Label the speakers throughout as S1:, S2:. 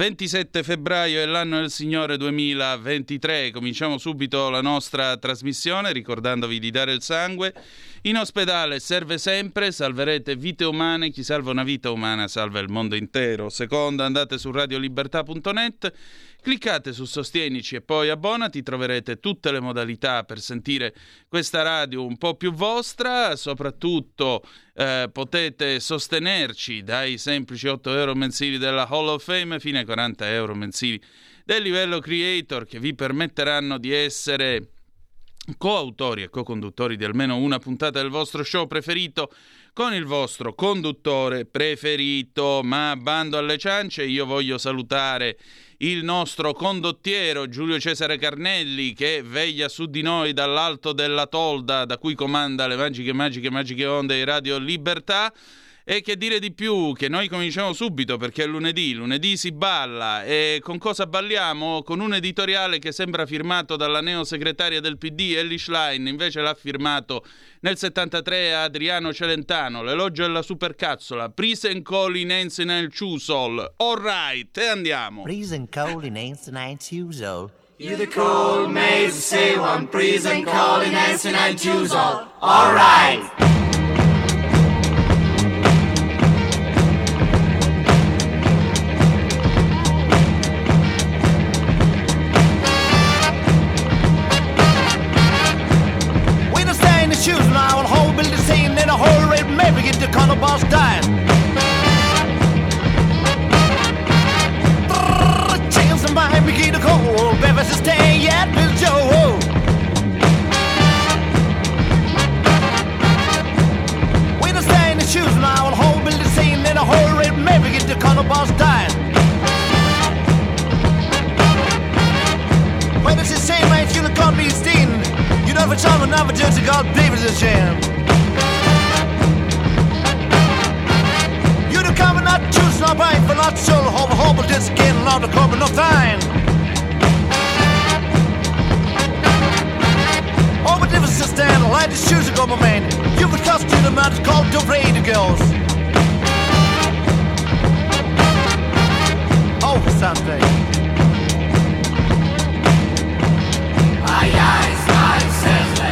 S1: 27 febbraio è l'anno del Signore 2023. Cominciamo subito la nostra trasmissione ricordandovi di dare il sangue. In ospedale serve sempre, salverete vite umane. Chi salva una vita umana salva il mondo intero. Secondo, andate su radiolibertà.net Cliccate su Sostienici e poi abbonati, troverete tutte le modalità per sentire questa radio un po' più vostra, soprattutto eh, potete sostenerci dai semplici 8 euro mensili della Hall of Fame fino ai 40 euro mensili del livello creator che vi permetteranno di essere coautori e co-conduttori di almeno una puntata del vostro show preferito con il vostro conduttore preferito. Ma bando alle ciance, io voglio salutare il nostro condottiero Giulio Cesare Carnelli che veglia su di noi dall'alto della tolda da cui comanda le magiche, magiche, magiche onde di Radio Libertà. E che dire di più? Che noi cominciamo subito perché è lunedì, lunedì si balla e con cosa balliamo? Con un editoriale che sembra firmato dalla neosegretaria del PD Ellie Schlein, invece l'ha firmato nel 73 Adriano Celentano, l'elogio della supercazzola, Prisen Colin Ensinel Chusol, alright, e andiamo.
S2: Prisen Colin Ensinel Chusol.
S3: You the cool maze, say one, Prisen Colin maybe get the
S4: cannibals dies. Chance of mine begin to cold, ever since day at Bill Joe. When I stay in the shoes and I'll hold Billy scene in a whole maybe get the cannibals dies. When it's the same, I ain't gonna call me Steen. You know, for time, another judge, I got David's a sham. cover, not choose not bite, but not soul, hope, hope, this again, not the cover, no fine. All my differences stand, light the shoes to go, my man. You could trust to the man, called the radio girls. Oh, something. My
S3: eyes,
S4: my
S1: senses.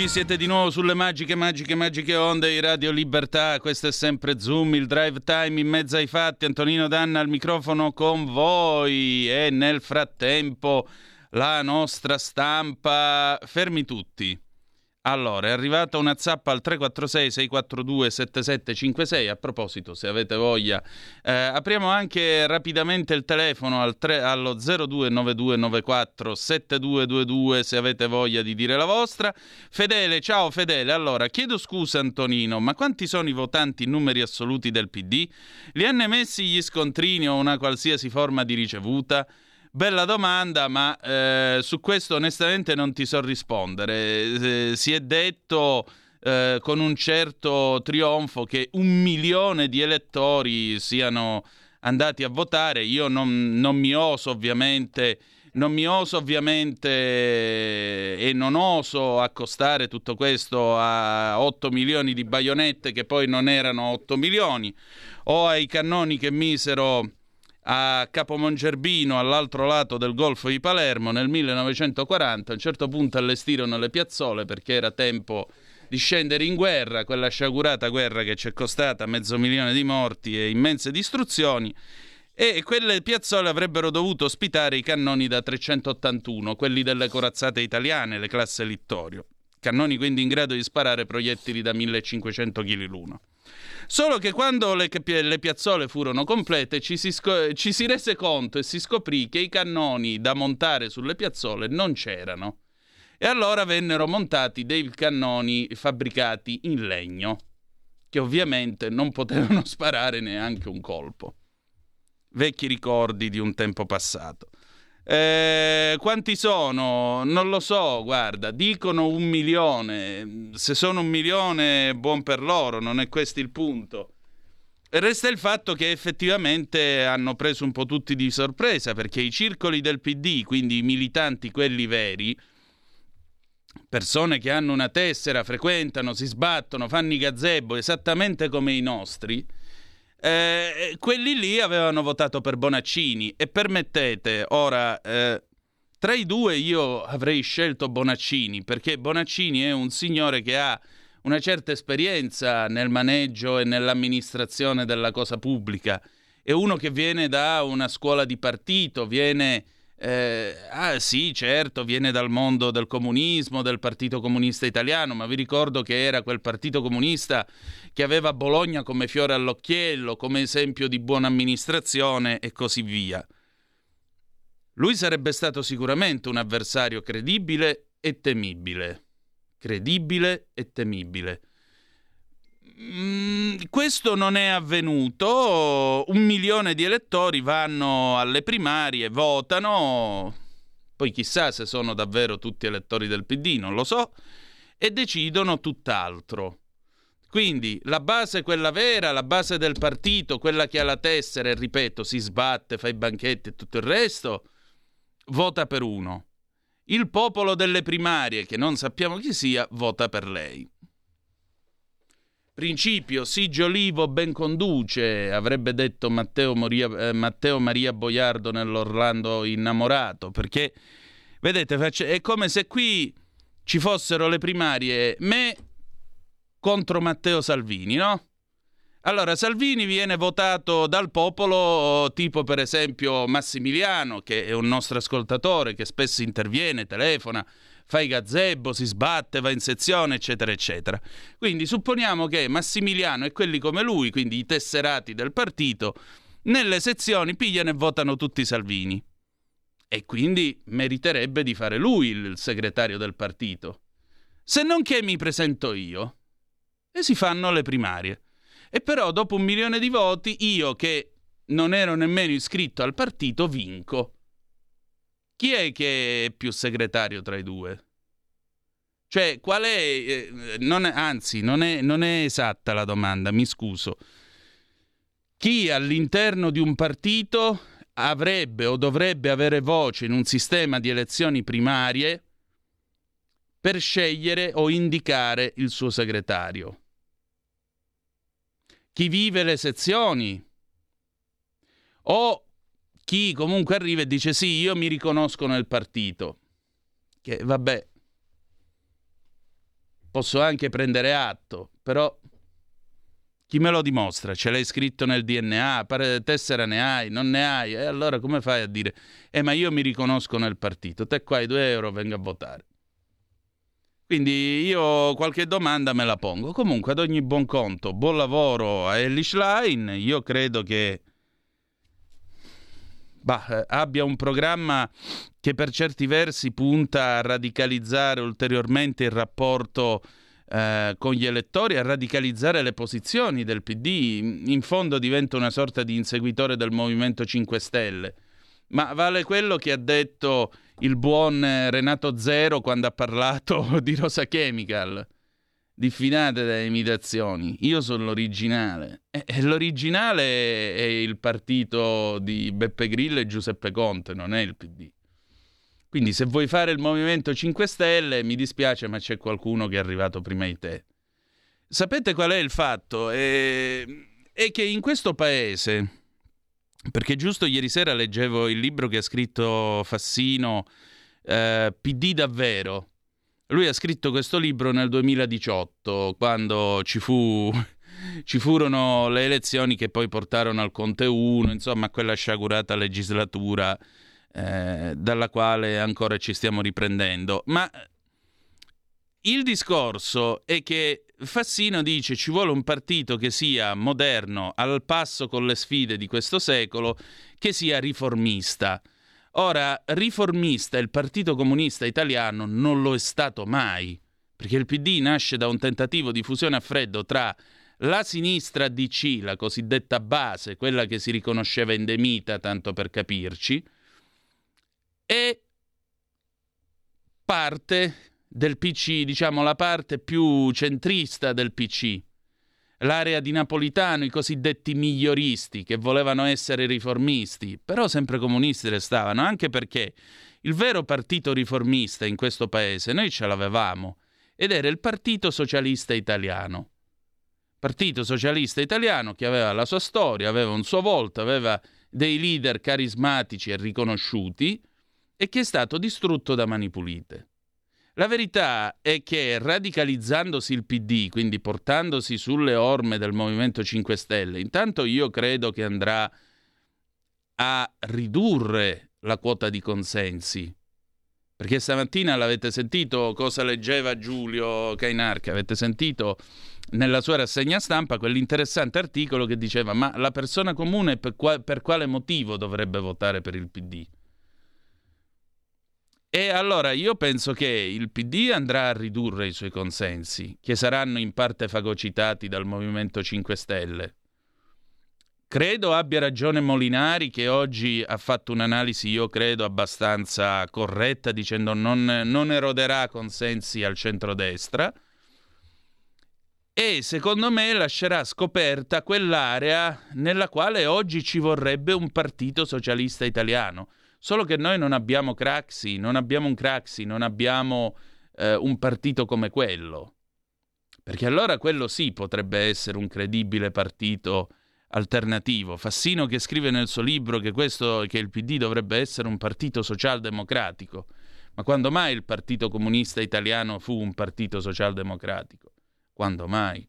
S1: Rieccoci, siete di nuovo sulle magiche, magiche, magiche onde di Radio Libertà. Questo è sempre Zoom, il drive time in mezzo ai fatti. Antonino Danna al microfono con voi. E nel frattempo la nostra stampa. Fermi tutti. Allora, è arrivata una zappa al 346-642-7756. A proposito, se avete voglia, eh, apriamo anche rapidamente il telefono al tre- allo 0292947222 se avete voglia di dire la vostra. Fedele, ciao Fedele. Allora, chiedo scusa Antonino, ma quanti sono i votanti in numeri assoluti del PD? Li hanno emessi gli scontrini o una qualsiasi forma di ricevuta? Bella domanda, ma eh, su questo onestamente non ti so rispondere. Eh, si è detto eh, con un certo trionfo che un milione di elettori siano andati a votare. Io non, non mi oso ovviamente. Non mi oso ovviamente e non oso accostare tutto questo a 8 milioni di baionette che poi non erano 8 milioni o ai cannoni che misero a Capomongerbino, all'altro lato del Golfo di Palermo, nel 1940. A un certo punto allestirono le piazzole perché era tempo di scendere in guerra, quella sciagurata guerra che ci è costata mezzo milione di morti e immense distruzioni. E quelle piazzole avrebbero dovuto ospitare i cannoni da 381, quelli delle corazzate italiane, le classe Littorio. Cannoni quindi in grado di sparare proiettili da 1500 kg l'uno. Solo che quando le, le piazzole furono complete ci si, ci si rese conto e si scoprì che i cannoni da montare sulle piazzole non c'erano. E allora vennero montati dei cannoni fabbricati in legno, che ovviamente non potevano sparare neanche un colpo. Vecchi ricordi di un tempo passato. Eh, quanti sono? Non lo so, guarda, dicono un milione. Se sono un milione, buon per loro, non è questo il punto. Resta il fatto che effettivamente hanno preso un po' tutti di sorpresa perché i circoli del PD, quindi i militanti, quelli veri, persone che hanno una tessera, frequentano, si sbattono, fanno i gazebo esattamente come i nostri, eh, quelli lì avevano votato per Bonaccini e permettete, ora, eh, tra i due io avrei scelto Bonaccini perché Bonaccini è un signore che ha una certa esperienza nel maneggio e nell'amministrazione della cosa pubblica. È uno che viene da una scuola di partito, viene... Eh, ah sì, certo, viene dal mondo del comunismo, del Partito Comunista Italiano, ma vi ricordo che era quel Partito Comunista che aveva Bologna come fiore all'occhiello, come esempio di buona amministrazione e così via. Lui sarebbe stato sicuramente un avversario credibile e temibile. Credibile e temibile. Mm, questo non è avvenuto. Un milione di elettori vanno alle primarie, votano, poi chissà se sono davvero tutti elettori del PD, non lo so, e decidono tutt'altro. Quindi la base, quella vera, la base del partito, quella che ha la tessera e ripeto, si sbatte, fa i banchetti e tutto il resto, vota per uno. Il popolo delle primarie, che non sappiamo chi sia, vota per lei. Principio, Sigio Olivo ben conduce, avrebbe detto Matteo, Moria, eh, Matteo Maria Boiardo nell'Orlando innamorato, perché, vedete, è come se qui ci fossero le primarie me contro Matteo Salvini, no? Allora, Salvini viene votato dal popolo, tipo per esempio Massimiliano, che è un nostro ascoltatore, che spesso interviene, telefona, fa i gazebo, si sbatte, va in sezione, eccetera, eccetera. Quindi supponiamo che Massimiliano e quelli come lui, quindi i tesserati del partito, nelle sezioni pigliano e votano tutti Salvini. E quindi meriterebbe di fare lui il segretario del partito. Se non che mi presento io. E si fanno le primarie. E però dopo un milione di voti io che non ero nemmeno iscritto al partito vinco. Chi è che è più segretario tra i due? Cioè, qual è, eh, non è anzi, non è, non è esatta la domanda, mi scuso. Chi all'interno di un partito avrebbe o dovrebbe avere voce in un sistema di elezioni primarie per scegliere o indicare il suo segretario? Chi vive le sezioni? O chi comunque arriva e dice sì, io mi riconosco nel partito? Che vabbè, posso anche prendere atto, però chi me lo dimostra? Ce l'hai scritto nel DNA, tessera ne hai, non ne hai, e allora come fai a dire, eh ma io mi riconosco nel partito, te qua hai due euro, venga a votare. Quindi io qualche domanda me la pongo. Comunque, ad ogni buon conto, buon lavoro a Elish Line. Io credo che bah, eh, abbia un programma che per certi versi punta a radicalizzare ulteriormente il rapporto eh, con gli elettori, a radicalizzare le posizioni del PD. In fondo diventa una sorta di inseguitore del Movimento 5 Stelle. Ma vale quello che ha detto il buon Renato Zero quando ha parlato di Rosa Chemical? Diffidate dalle imitazioni. Io sono l'originale. E, l'originale è il partito di Beppe Grillo e Giuseppe Conte, non è il PD. Quindi se vuoi fare il Movimento 5 Stelle, mi dispiace, ma c'è qualcuno che è arrivato prima di te. Sapete qual è il fatto? È, è che in questo paese, perché giusto ieri sera leggevo il libro che ha scritto Fassino, eh, PD davvero, lui ha scritto questo libro nel 2018, quando ci, fu, ci furono le elezioni che poi portarono al Conte 1, insomma quella sciagurata legislatura eh, dalla quale ancora ci stiamo riprendendo. Ma il discorso è che Fassino dice ci vuole un partito che sia moderno, al passo con le sfide di questo secolo, che sia riformista. Ora, riformista il Partito Comunista Italiano non lo è stato mai, perché il PD nasce da un tentativo di fusione a freddo tra la sinistra DC, la cosiddetta base, quella che si riconosceva endemita, tanto per capirci, e parte del PC, diciamo la parte più centrista del PC, l'area di Napolitano, i cosiddetti miglioristi che volevano essere riformisti, però sempre comunisti restavano, anche perché il vero partito riformista in questo paese noi ce l'avevamo ed era il Partito Socialista Italiano. Partito Socialista Italiano che aveva la sua storia, aveva un suo volto, aveva dei leader carismatici e riconosciuti e che è stato distrutto da mani pulite. La verità è che radicalizzandosi il PD, quindi portandosi sulle orme del Movimento 5 Stelle, intanto io credo che andrà a ridurre la quota di consensi. Perché stamattina l'avete sentito cosa leggeva Giulio Cainarca, avete sentito nella sua rassegna stampa quell'interessante articolo che diceva ma la persona comune per, qua- per quale motivo dovrebbe votare per il PD? E allora io penso che il PD andrà a ridurre i suoi consensi, che saranno in parte fagocitati dal Movimento 5 Stelle. Credo abbia ragione Molinari che oggi ha fatto un'analisi, io credo, abbastanza corretta, dicendo non, non eroderà consensi al centrodestra e secondo me lascerà scoperta quell'area nella quale oggi ci vorrebbe un partito socialista italiano Solo che noi non abbiamo Craxi, non abbiamo un Craxi, non abbiamo eh, un partito come quello. Perché allora quello sì potrebbe essere un credibile partito alternativo. Fassino che scrive nel suo libro che, questo, che il PD dovrebbe essere un partito socialdemocratico. Ma quando mai il Partito Comunista Italiano fu un partito socialdemocratico? Quando mai?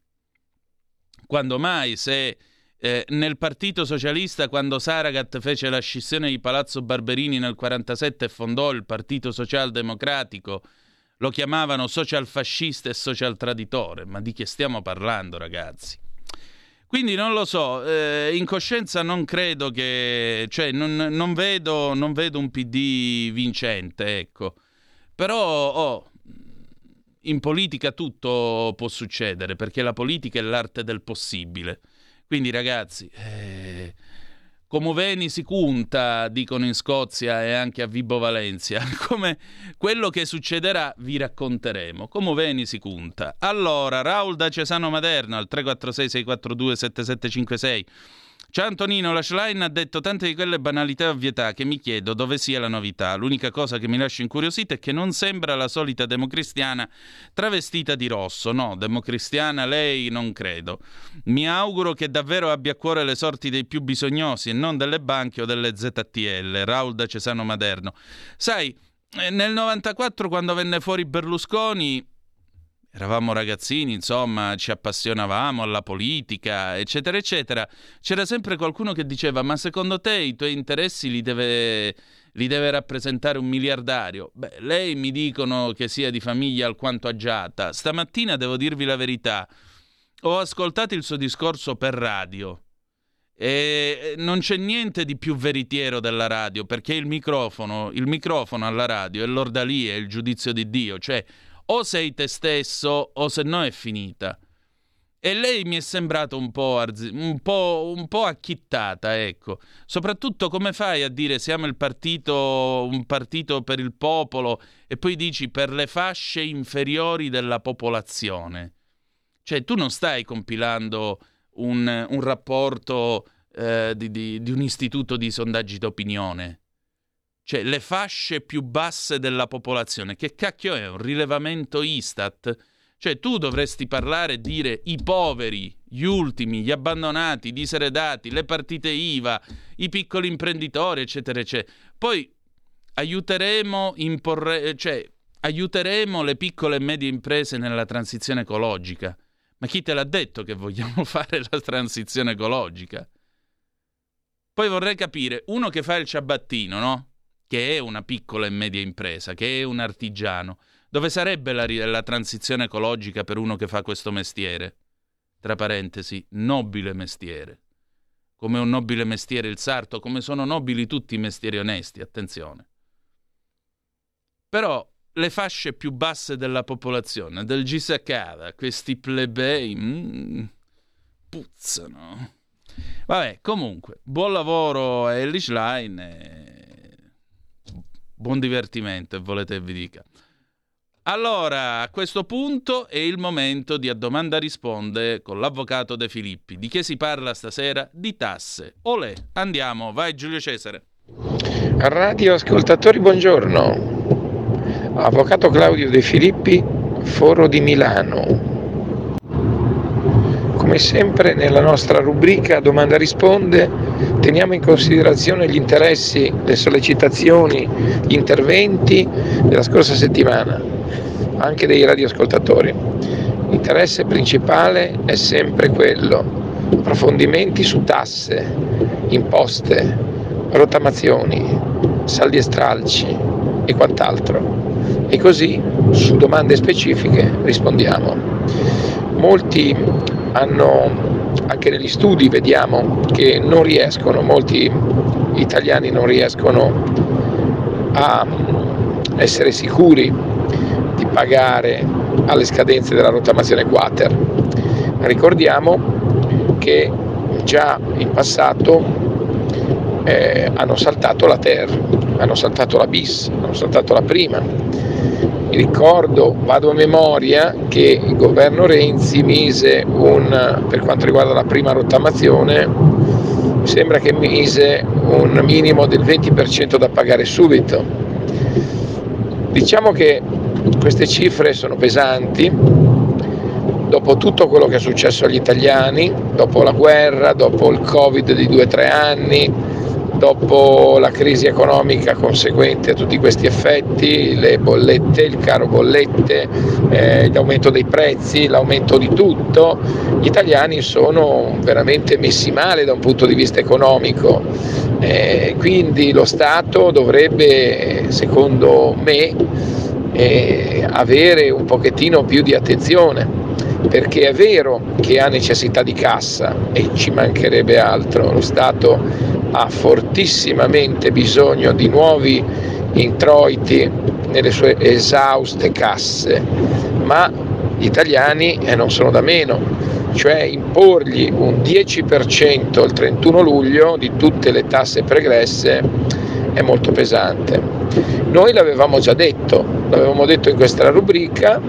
S1: Quando mai se eh, nel Partito Socialista, quando Saragat fece la scissione di Palazzo Barberini nel 1947 e fondò il Partito Socialdemocratico, lo chiamavano social fascista e social traditore. Ma di che stiamo parlando, ragazzi? Quindi non lo so, eh, in coscienza non credo che, cioè non, non, vedo, non vedo, un PD vincente, ecco. Però oh, in politica tutto può succedere, perché la politica è l'arte del possibile. Quindi ragazzi, eh, come veni si conta, dicono in Scozia e anche a Vibo Valencia. Come quello che succederà vi racconteremo. Come veni si conta. Allora, Raul da Cesano Maderno al 346 642 7756 Ciao Antonino, la Schlein ha detto tante di quelle banalità e ovvietà che mi chiedo dove sia la novità. L'unica cosa che mi lascia incuriosita è che non sembra la solita democristiana travestita di rosso. No, democristiana lei non credo. Mi auguro che davvero abbia a cuore le sorti dei più bisognosi e non delle banche o delle ZTL. Raul da Cesano Maderno. Sai, eh, nel 94 quando venne fuori Berlusconi eravamo ragazzini, insomma, ci appassionavamo alla politica, eccetera, eccetera, c'era sempre qualcuno che diceva: Ma secondo te i tuoi interessi li deve, li deve rappresentare un miliardario? Beh, lei mi dicono che sia di famiglia alquanto agiata. Stamattina devo dirvi la verità. Ho ascoltato il suo discorso per radio. E non c'è niente di più veritiero della radio, perché il microfono, il microfono alla radio è l'ordalia, è il giudizio di Dio, cioè o sei te stesso o se no è finita. E lei mi è sembrata un po', arzi- un, po', un po' acchittata, ecco. Soprattutto come fai a dire siamo il partito, un partito per il popolo e poi dici per le fasce inferiori della popolazione. Cioè tu non stai compilando un, un rapporto eh, di, di, di un istituto di sondaggi d'opinione cioè le fasce più basse della popolazione. Che cacchio è un rilevamento Istat? Cioè tu dovresti parlare e dire i poveri, gli ultimi, gli abbandonati, i diseredati, le partite IVA, i piccoli imprenditori, eccetera, eccetera. Poi aiuteremo, imporre, cioè, aiuteremo le piccole e medie imprese nella transizione ecologica. Ma chi te l'ha detto che vogliamo fare la transizione ecologica? Poi vorrei capire, uno che fa il ciabattino, no? Che è una piccola e media impresa, che è un artigiano, dove sarebbe la, la transizione ecologica per uno che fa questo mestiere? Tra parentesi, nobile mestiere. Come un nobile mestiere il sarto, come sono nobili tutti i mestieri onesti, attenzione. Però le fasce più basse della popolazione, del Gisacada, questi plebei, mm, puzzano. Vabbè, comunque, buon lavoro a Elish Line. E buon divertimento e volete vi dica. Allora, a questo punto è il momento di A Domanda Risponde con l'avvocato De Filippi. Di che si parla stasera? Di tasse. Olè, andiamo, vai Giulio Cesare.
S5: Radio ascoltatori, buongiorno. Avvocato Claudio De Filippi, Foro di Milano. Come sempre nella nostra rubrica Domanda risponde teniamo in considerazione gli interessi, le sollecitazioni, gli interventi della scorsa settimana, anche dei radioascoltatori. L'interesse principale è sempre quello, approfondimenti su tasse, imposte, rottamazioni, saldi e stralci e quant'altro. E così su domande specifiche rispondiamo. Molti hanno anche negli studi vediamo che non riescono, molti italiani non riescono a essere sicuri di pagare alle scadenze della rottamazione quater. Ricordiamo che già in passato eh, hanno saltato la ter, hanno saltato la bis, hanno saltato la prima ricordo, vado a memoria, che il governo Renzi mise un, per quanto riguarda la prima rottamazione, mi sembra che mise un minimo del 20% da pagare subito. Diciamo che queste cifre sono pesanti, dopo tutto quello che è successo agli italiani, dopo la guerra, dopo il Covid di due o tre anni, dopo la crisi economica conseguente a tutti questi effetti, le bollette, il caro bollette, eh, l'aumento dei prezzi, l'aumento di tutto, gli italiani sono veramente messi male da un punto di vista economico. Eh, quindi lo Stato dovrebbe, secondo me, eh, avere un pochettino più di attenzione perché è vero che ha necessità di cassa e ci mancherebbe altro, lo Stato ha fortissimamente bisogno di nuovi introiti nelle sue esauste casse, ma gli italiani, e non sono da meno, cioè imporgli un 10% il 31 luglio di tutte le tasse pregresse è molto pesante. Noi l'avevamo già detto, l'avevamo detto in questa rubrica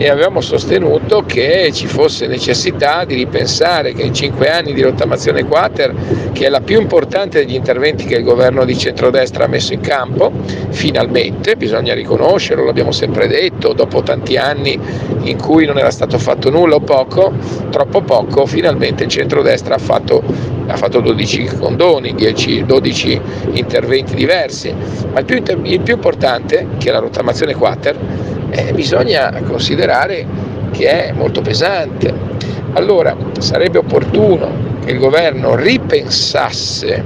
S5: e avevamo sostenuto che ci fosse necessità di ripensare che in cinque anni di rottamazione quater, che è la più importante degli interventi che il governo di centrodestra ha messo in campo, finalmente, bisogna riconoscerlo, l'abbiamo sempre detto, dopo tanti anni in cui non era stato fatto nulla o poco, troppo poco, finalmente il centrodestra ha fatto, ha fatto 12 condoni, 10, 12 interventi diversi, ma il più, il più importante, che è la rottamazione quater, eh, bisogna considerare che è molto pesante. Allora sarebbe opportuno che il governo ripensasse,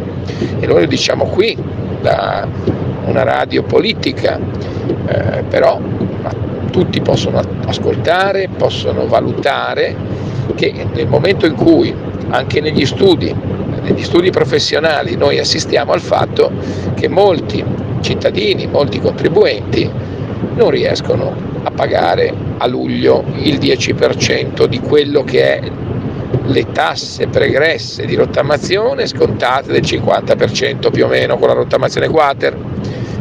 S5: e noi lo diciamo qui da una radio politica, eh, però tutti possono ascoltare, possono valutare che nel momento in cui anche negli studi, negli studi professionali noi assistiamo al fatto che molti cittadini, molti contribuenti non riescono a pagare a luglio il 10% di quello che è le tasse pregresse di rottamazione scontate del 50% più o meno con la rottamazione quater.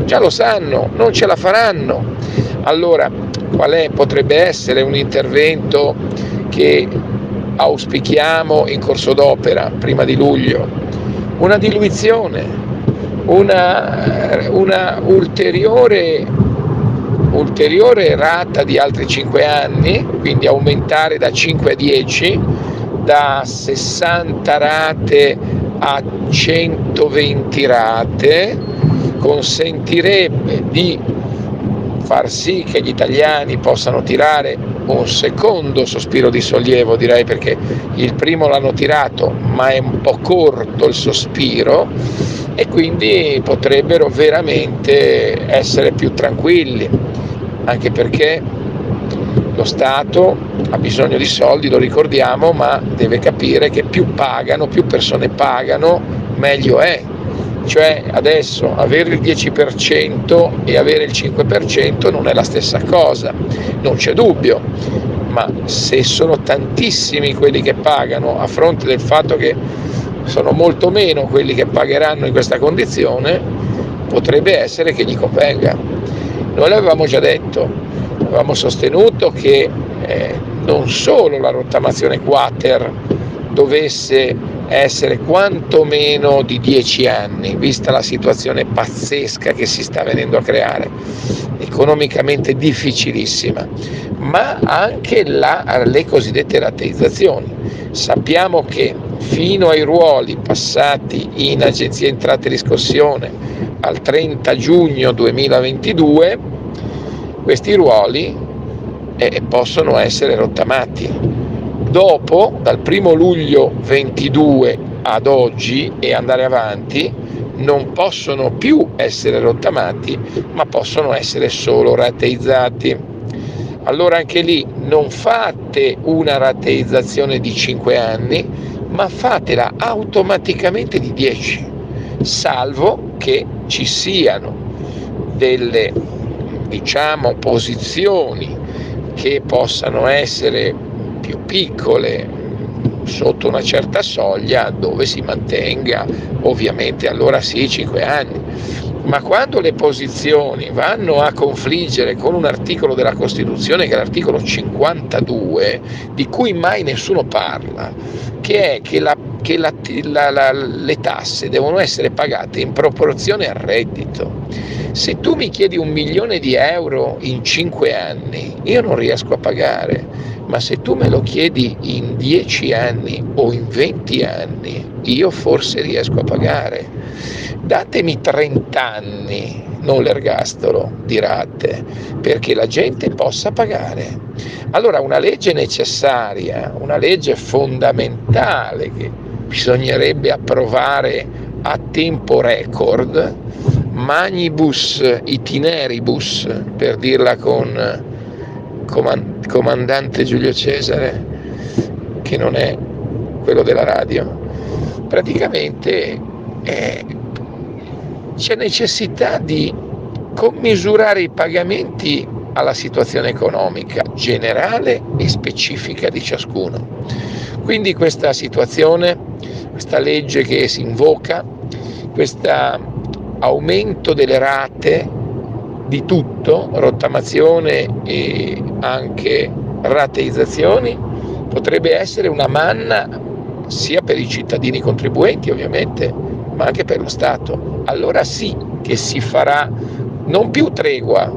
S5: Già lo sanno, non ce la faranno. Allora, qual è? Potrebbe essere un intervento che auspichiamo in corso d'opera prima di luglio? Una diluizione, una, una ulteriore ulteriore rata di altri 5 anni, quindi aumentare da 5 a 10, da 60 rate a 120 rate, consentirebbe di far sì che gli italiani possano tirare un secondo sospiro di sollievo, direi perché il primo l'hanno tirato, ma è un po' corto il sospiro e quindi potrebbero veramente essere più tranquilli, anche perché lo Stato ha bisogno di soldi, lo ricordiamo, ma deve capire che più pagano, più persone pagano, meglio è. Cioè adesso avere il 10% e avere il 5% non è la stessa cosa, non c'è dubbio, ma se sono tantissimi quelli che pagano a fronte del fatto che sono molto meno quelli che pagheranno in questa condizione, potrebbe essere che gli convenga. Noi l'avevamo già detto, avevamo sostenuto che eh, non solo la rottamazione quater dovesse essere quantomeno di 10 anni, vista la situazione pazzesca che si sta venendo a creare, economicamente difficilissima, ma anche la, le cosiddette rateizzazioni. Sappiamo che fino ai ruoli passati in Agenzia Entrate e Riscossione al 30 giugno 2022, questi ruoli eh, possono essere rottamati Dopo, dal primo luglio 22 ad oggi e andare avanti, non possono più essere rottamati, ma possono essere solo rateizzati. Allora anche lì non fate una rateizzazione di 5 anni, ma fatela automaticamente di 10, salvo che ci siano delle diciamo posizioni che possano essere più piccole sotto una certa soglia dove si mantenga ovviamente allora sì 5 anni. Ma quando le posizioni vanno a confliggere con un articolo della Costituzione che è l'articolo 52 di cui mai nessuno parla che è che, la, che la, la, le tasse devono essere pagate in proporzione al reddito se tu mi chiedi un milione di euro in 5 anni io non riesco a pagare ma se tu me lo chiedi in 10 anni o in 20 anni, io forse riesco a pagare. Datemi 30 anni, non l'ergastolo di rate, perché la gente possa pagare. Allora una legge necessaria, una legge fondamentale che bisognerebbe approvare a tempo record, manibus itineribus, per dirla con comandante Giulio Cesare, che non è quello della radio, praticamente eh, c'è necessità di commisurare i pagamenti alla situazione economica generale e specifica di ciascuno. Quindi questa situazione, questa legge che si invoca, questo aumento delle rate di tutto, rottamazione e anche rateizzazioni, potrebbe essere una manna sia per i cittadini contribuenti ovviamente, ma anche per lo Stato. Allora sì che si farà non più tregua,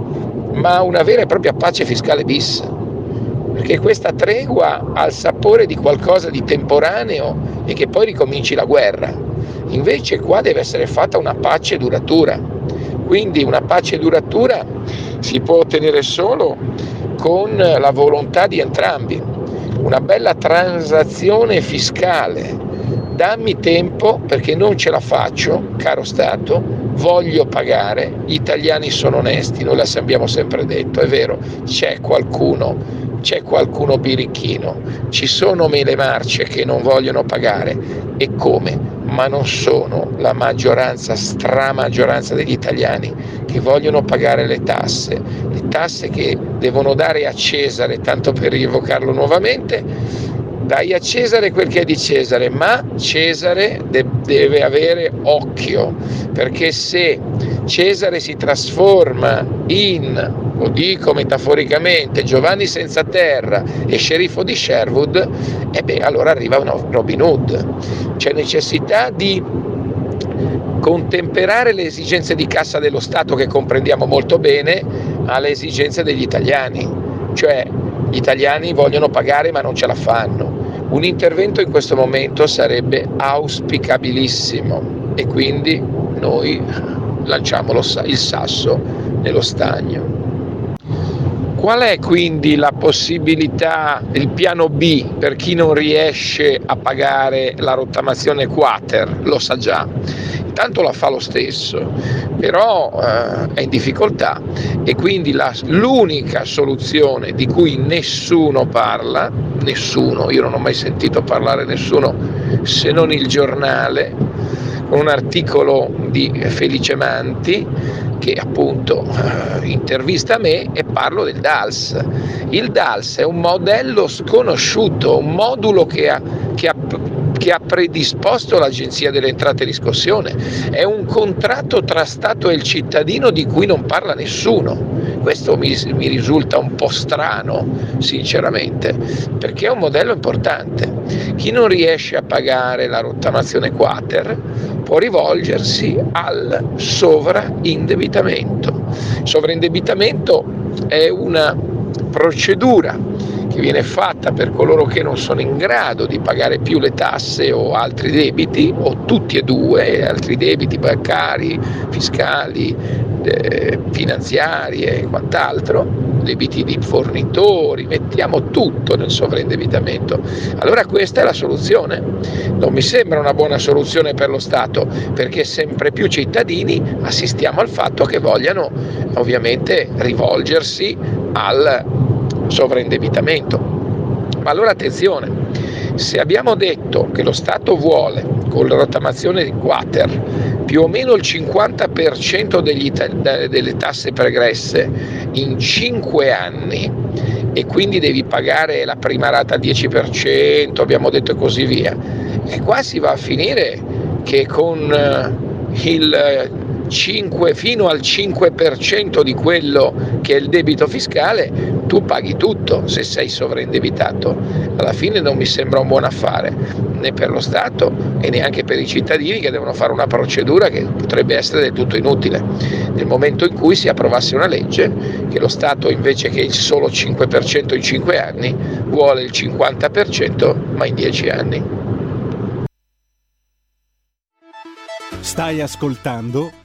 S5: ma una vera e propria pace fiscale bis, perché questa tregua ha il sapore di qualcosa di temporaneo e che poi ricominci la guerra. Invece qua deve essere fatta una pace duratura. Quindi una pace duratura si può ottenere solo con la volontà di entrambi, una bella transazione fiscale. Dammi tempo perché non ce la faccio, caro Stato, voglio pagare, gli italiani sono onesti, noi l'abbiamo sempre detto, è vero, c'è qualcuno, c'è qualcuno birichino, ci sono mele marce che non vogliono pagare. E come? Ma non sono la maggioranza, stramaggioranza degli italiani che vogliono pagare le tasse, le tasse che devono dare a Cesare, tanto per rievocarlo nuovamente, dai a Cesare quel che è di Cesare, ma Cesare de- deve avere occhio, perché se Cesare si trasforma in, lo dico metaforicamente, Giovanni senza terra e sceriffo di Sherwood, e beh, allora arriva Robin Hood. C'è necessità di contemperare le esigenze di cassa dello Stato che comprendiamo molto bene alle esigenze degli italiani, cioè gli italiani vogliono pagare ma non ce la fanno. Un intervento in questo momento sarebbe auspicabilissimo e quindi noi lanciamo il sasso nello stagno. Qual è quindi la possibilità, il piano B per chi non riesce a pagare la rottamazione quater? Lo sa già, intanto la fa lo stesso, però eh, è in difficoltà e quindi la, l'unica soluzione di cui nessuno parla, nessuno, io non ho mai sentito parlare nessuno se non il giornale, un articolo di Felice Manti che appunto eh, intervista me e parlo del DALS. Il DALS è un modello sconosciuto, un modulo che ha, che ha che ha predisposto l'Agenzia delle Entrate e Riscossione. È un contratto tra Stato e il cittadino di cui non parla nessuno. Questo mi, mi risulta un po' strano, sinceramente, perché è un modello importante. Chi non riesce a pagare la rottamazione quater può rivolgersi al sovraindebitamento. Sovraindebitamento è una procedura che viene fatta per coloro che non sono in grado di pagare più le tasse o altri debiti, o tutti e due, altri debiti bancari, fiscali, eh, finanziari e quant'altro, debiti di fornitori, mettiamo tutto nel sovraindebitamento. Allora questa è la soluzione. Non mi sembra una buona soluzione per lo Stato, perché sempre più cittadini assistiamo al fatto che vogliano ovviamente rivolgersi al sovraindebitamento. Ma allora attenzione, se abbiamo detto che lo Stato vuole, con la rottamazione di quater, più o meno il 50% degli, delle tasse pregresse in 5 anni e quindi devi pagare la prima rata al 10%, abbiamo detto e così via, e qua si va a finire che con eh, il 5, fino al 5% di quello che è il debito fiscale, tu paghi tutto se sei sovraindebitato. Alla fine non mi sembra un buon affare né per lo Stato e neanche per i cittadini che devono fare una procedura che potrebbe essere del tutto inutile. Nel momento in cui si approvasse una legge che lo Stato invece che il solo 5% in 5 anni vuole il 50% ma in 10 anni.
S6: Stai ascoltando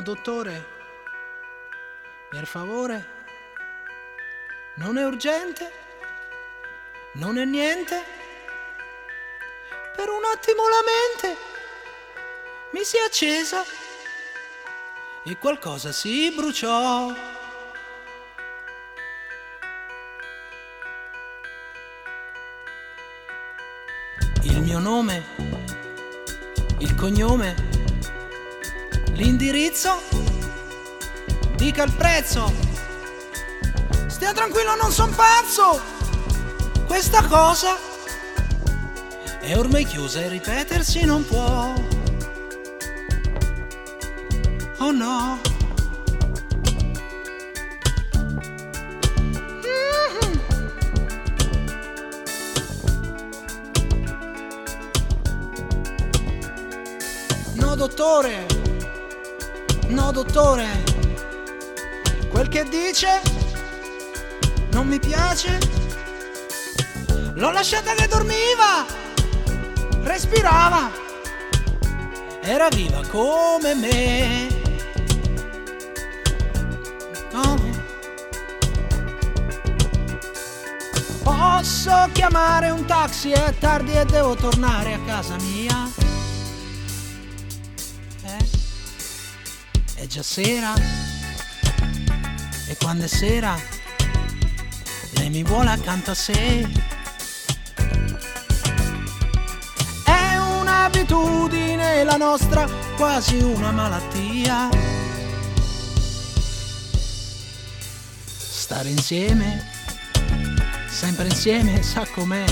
S7: Dottore? Per favore? Non è urgente? non è niente. Per un attimo la mente mi si è accesa e qualcosa si bruciò. Il mio nome, il cognome, l'indirizzo, dica il prezzo. Stia tranquillo, non son pazzo. Questa cosa è ormai chiusa e ripetersi non può. Oh no. Mhm. No, dottore. No, dottore. Quel che dice non mi piace. L'ho lasciata che dormiva. Respirava. Era viva come me. Posso chiamare un taxi? È tardi e devo tornare a casa mia. È già sera. E quando è sera, lei mi vuole accanto a sé. È un'abitudine la nostra, quasi una malattia. Stare insieme, sempre insieme, sa com'è.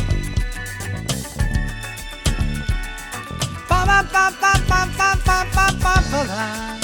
S7: Pa pa pa pa pa pa pa pa pa pa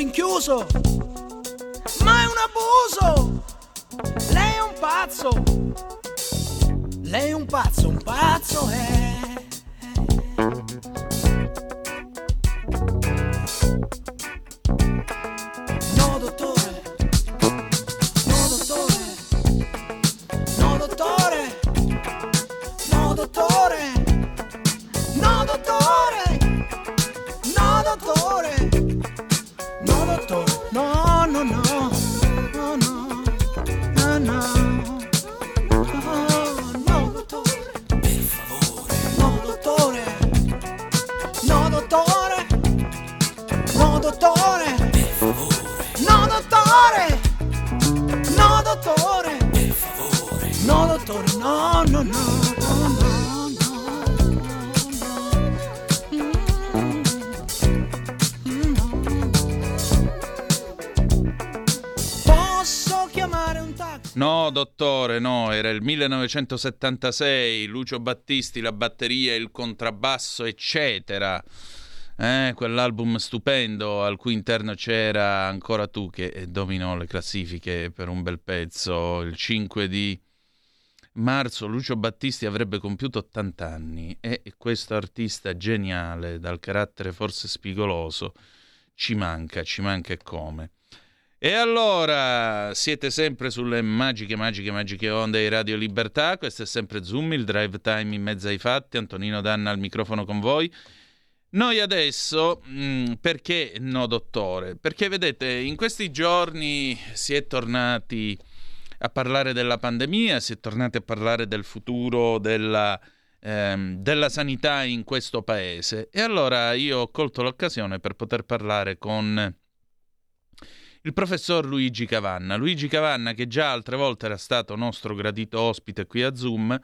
S7: rinchiuso. Ma è un abuso. Lei è un pazzo. Lei è un pazzo, un pazzo è.
S1: 1976, Lucio Battisti, la batteria, il contrabbasso, eccetera. Eh, quell'album stupendo al cui interno c'era ancora tu che dominò le classifiche per un bel pezzo. Il 5 di marzo Lucio Battisti avrebbe compiuto 80 anni e questo artista geniale, dal carattere forse spigoloso, ci manca, ci manca e come. E allora siete sempre sulle magiche, magiche, magiche onde di Radio Libertà. Questo è sempre Zoom, il drive time in mezzo ai fatti. Antonino Danna al microfono con voi. Noi adesso, mh, perché no, dottore? Perché vedete, in questi giorni si è tornati a parlare della pandemia, si è tornati a parlare del futuro della, ehm, della sanità in questo paese. E allora io ho colto l'occasione per poter parlare con il professor Luigi Cavanna. Luigi Cavanna, che già altre volte era stato nostro gradito ospite qui a Zoom,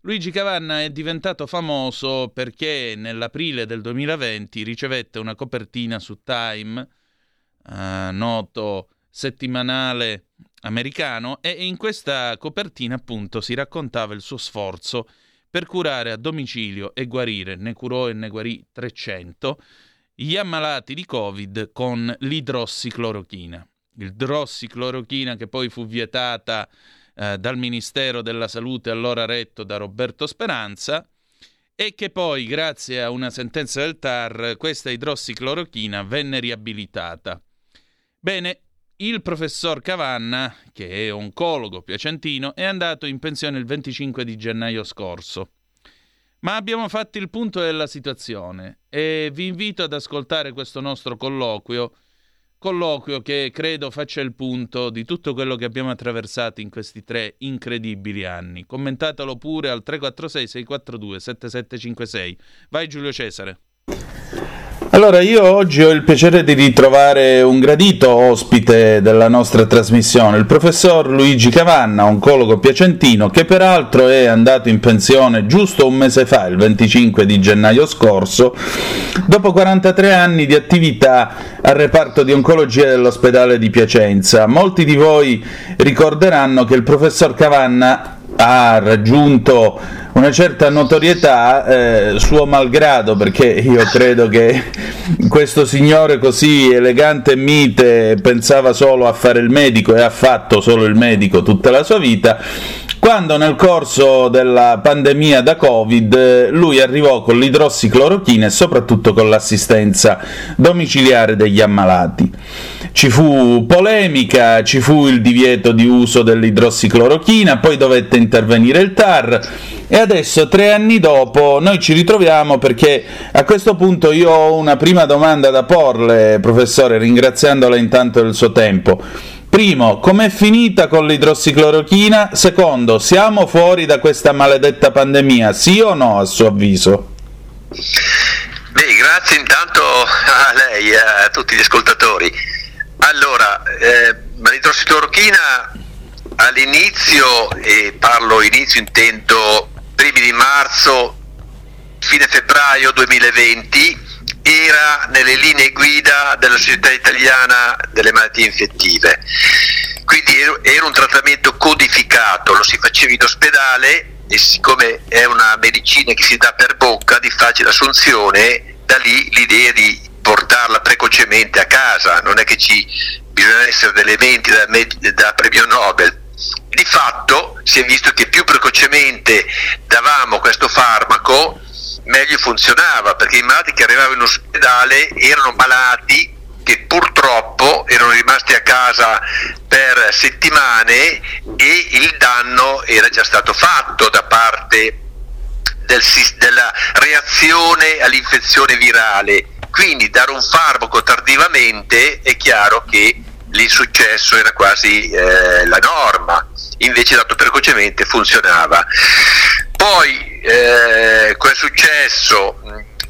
S1: Luigi Cavanna è diventato famoso perché nell'aprile del 2020 ricevette una copertina su Time, eh, noto settimanale americano, e in questa copertina appunto si raccontava il suo sforzo per curare a domicilio e guarire, ne curò e ne guarì 300, gli ammalati di Covid con l'idrossiclorochina.
S8: idrossiclorochina che poi fu vietata eh, dal Ministero della Salute allora retto da Roberto Speranza e che poi grazie a una sentenza del TAR questa idrossiclorochina venne riabilitata. Bene, il professor Cavanna, che è oncologo piacentino, è andato in pensione il 25 di gennaio scorso. Ma abbiamo fatto il punto della situazione e vi invito ad ascoltare questo nostro colloquio colloquio che credo faccia il punto di tutto quello che abbiamo attraversato in questi tre incredibili anni. Commentatelo pure al 346 642 7756. Vai Giulio Cesare.
S1: Allora, io oggi ho il piacere di ritrovare un gradito ospite della nostra trasmissione, il professor Luigi Cavanna, oncologo piacentino, che peraltro è andato in pensione giusto un mese fa, il 25 di gennaio scorso, dopo 43 anni di attività al reparto di oncologia dell'ospedale di Piacenza. Molti di voi ricorderanno che il professor Cavanna ha raggiunto una certa notorietà eh, suo malgrado, perché io credo che questo signore così elegante e mite pensava solo a fare il medico e ha fatto solo il medico tutta la sua vita, quando nel corso della pandemia da Covid lui arrivò con l'idrossiclorochina e soprattutto con l'assistenza domiciliare degli ammalati. Ci fu polemica, ci fu il divieto di uso dell'idrossiclorochina, poi dovette intervenire il TAR e adesso, tre anni dopo, noi ci ritroviamo perché a questo punto io ho una prima domanda da porle, professore, ringraziandola intanto del suo tempo. Primo, com'è finita con l'idrossiclorochina? Secondo, siamo fuori da questa maledetta pandemia, sì o no, a suo avviso?
S9: Beh, grazie intanto a lei e a tutti gli ascoltatori. Allora, eh, l'idrossiclorochina all'inizio, e parlo inizio intendo primi di marzo, fine febbraio 2020, era nelle linee guida della Società Italiana delle Malattie Infettive. Quindi era un trattamento codificato, lo si faceva in ospedale e siccome è una medicina che si dà per bocca di facile assunzione, da lì l'idea di portarla precocemente a casa, non è che ci bisogna essere delle menti da, da premio Nobel, di fatto si è visto che più precocemente davamo questo farmaco, meglio funzionava, perché i malati che arrivavano in ospedale erano malati che purtroppo erano rimasti a casa per settimane e il danno era già stato fatto da parte del, della reazione all'infezione virale. Quindi dare un farmaco tardivamente è chiaro che l'insuccesso era quasi eh, la norma, invece dato precocemente funzionava. Poi eh, cosa è successo?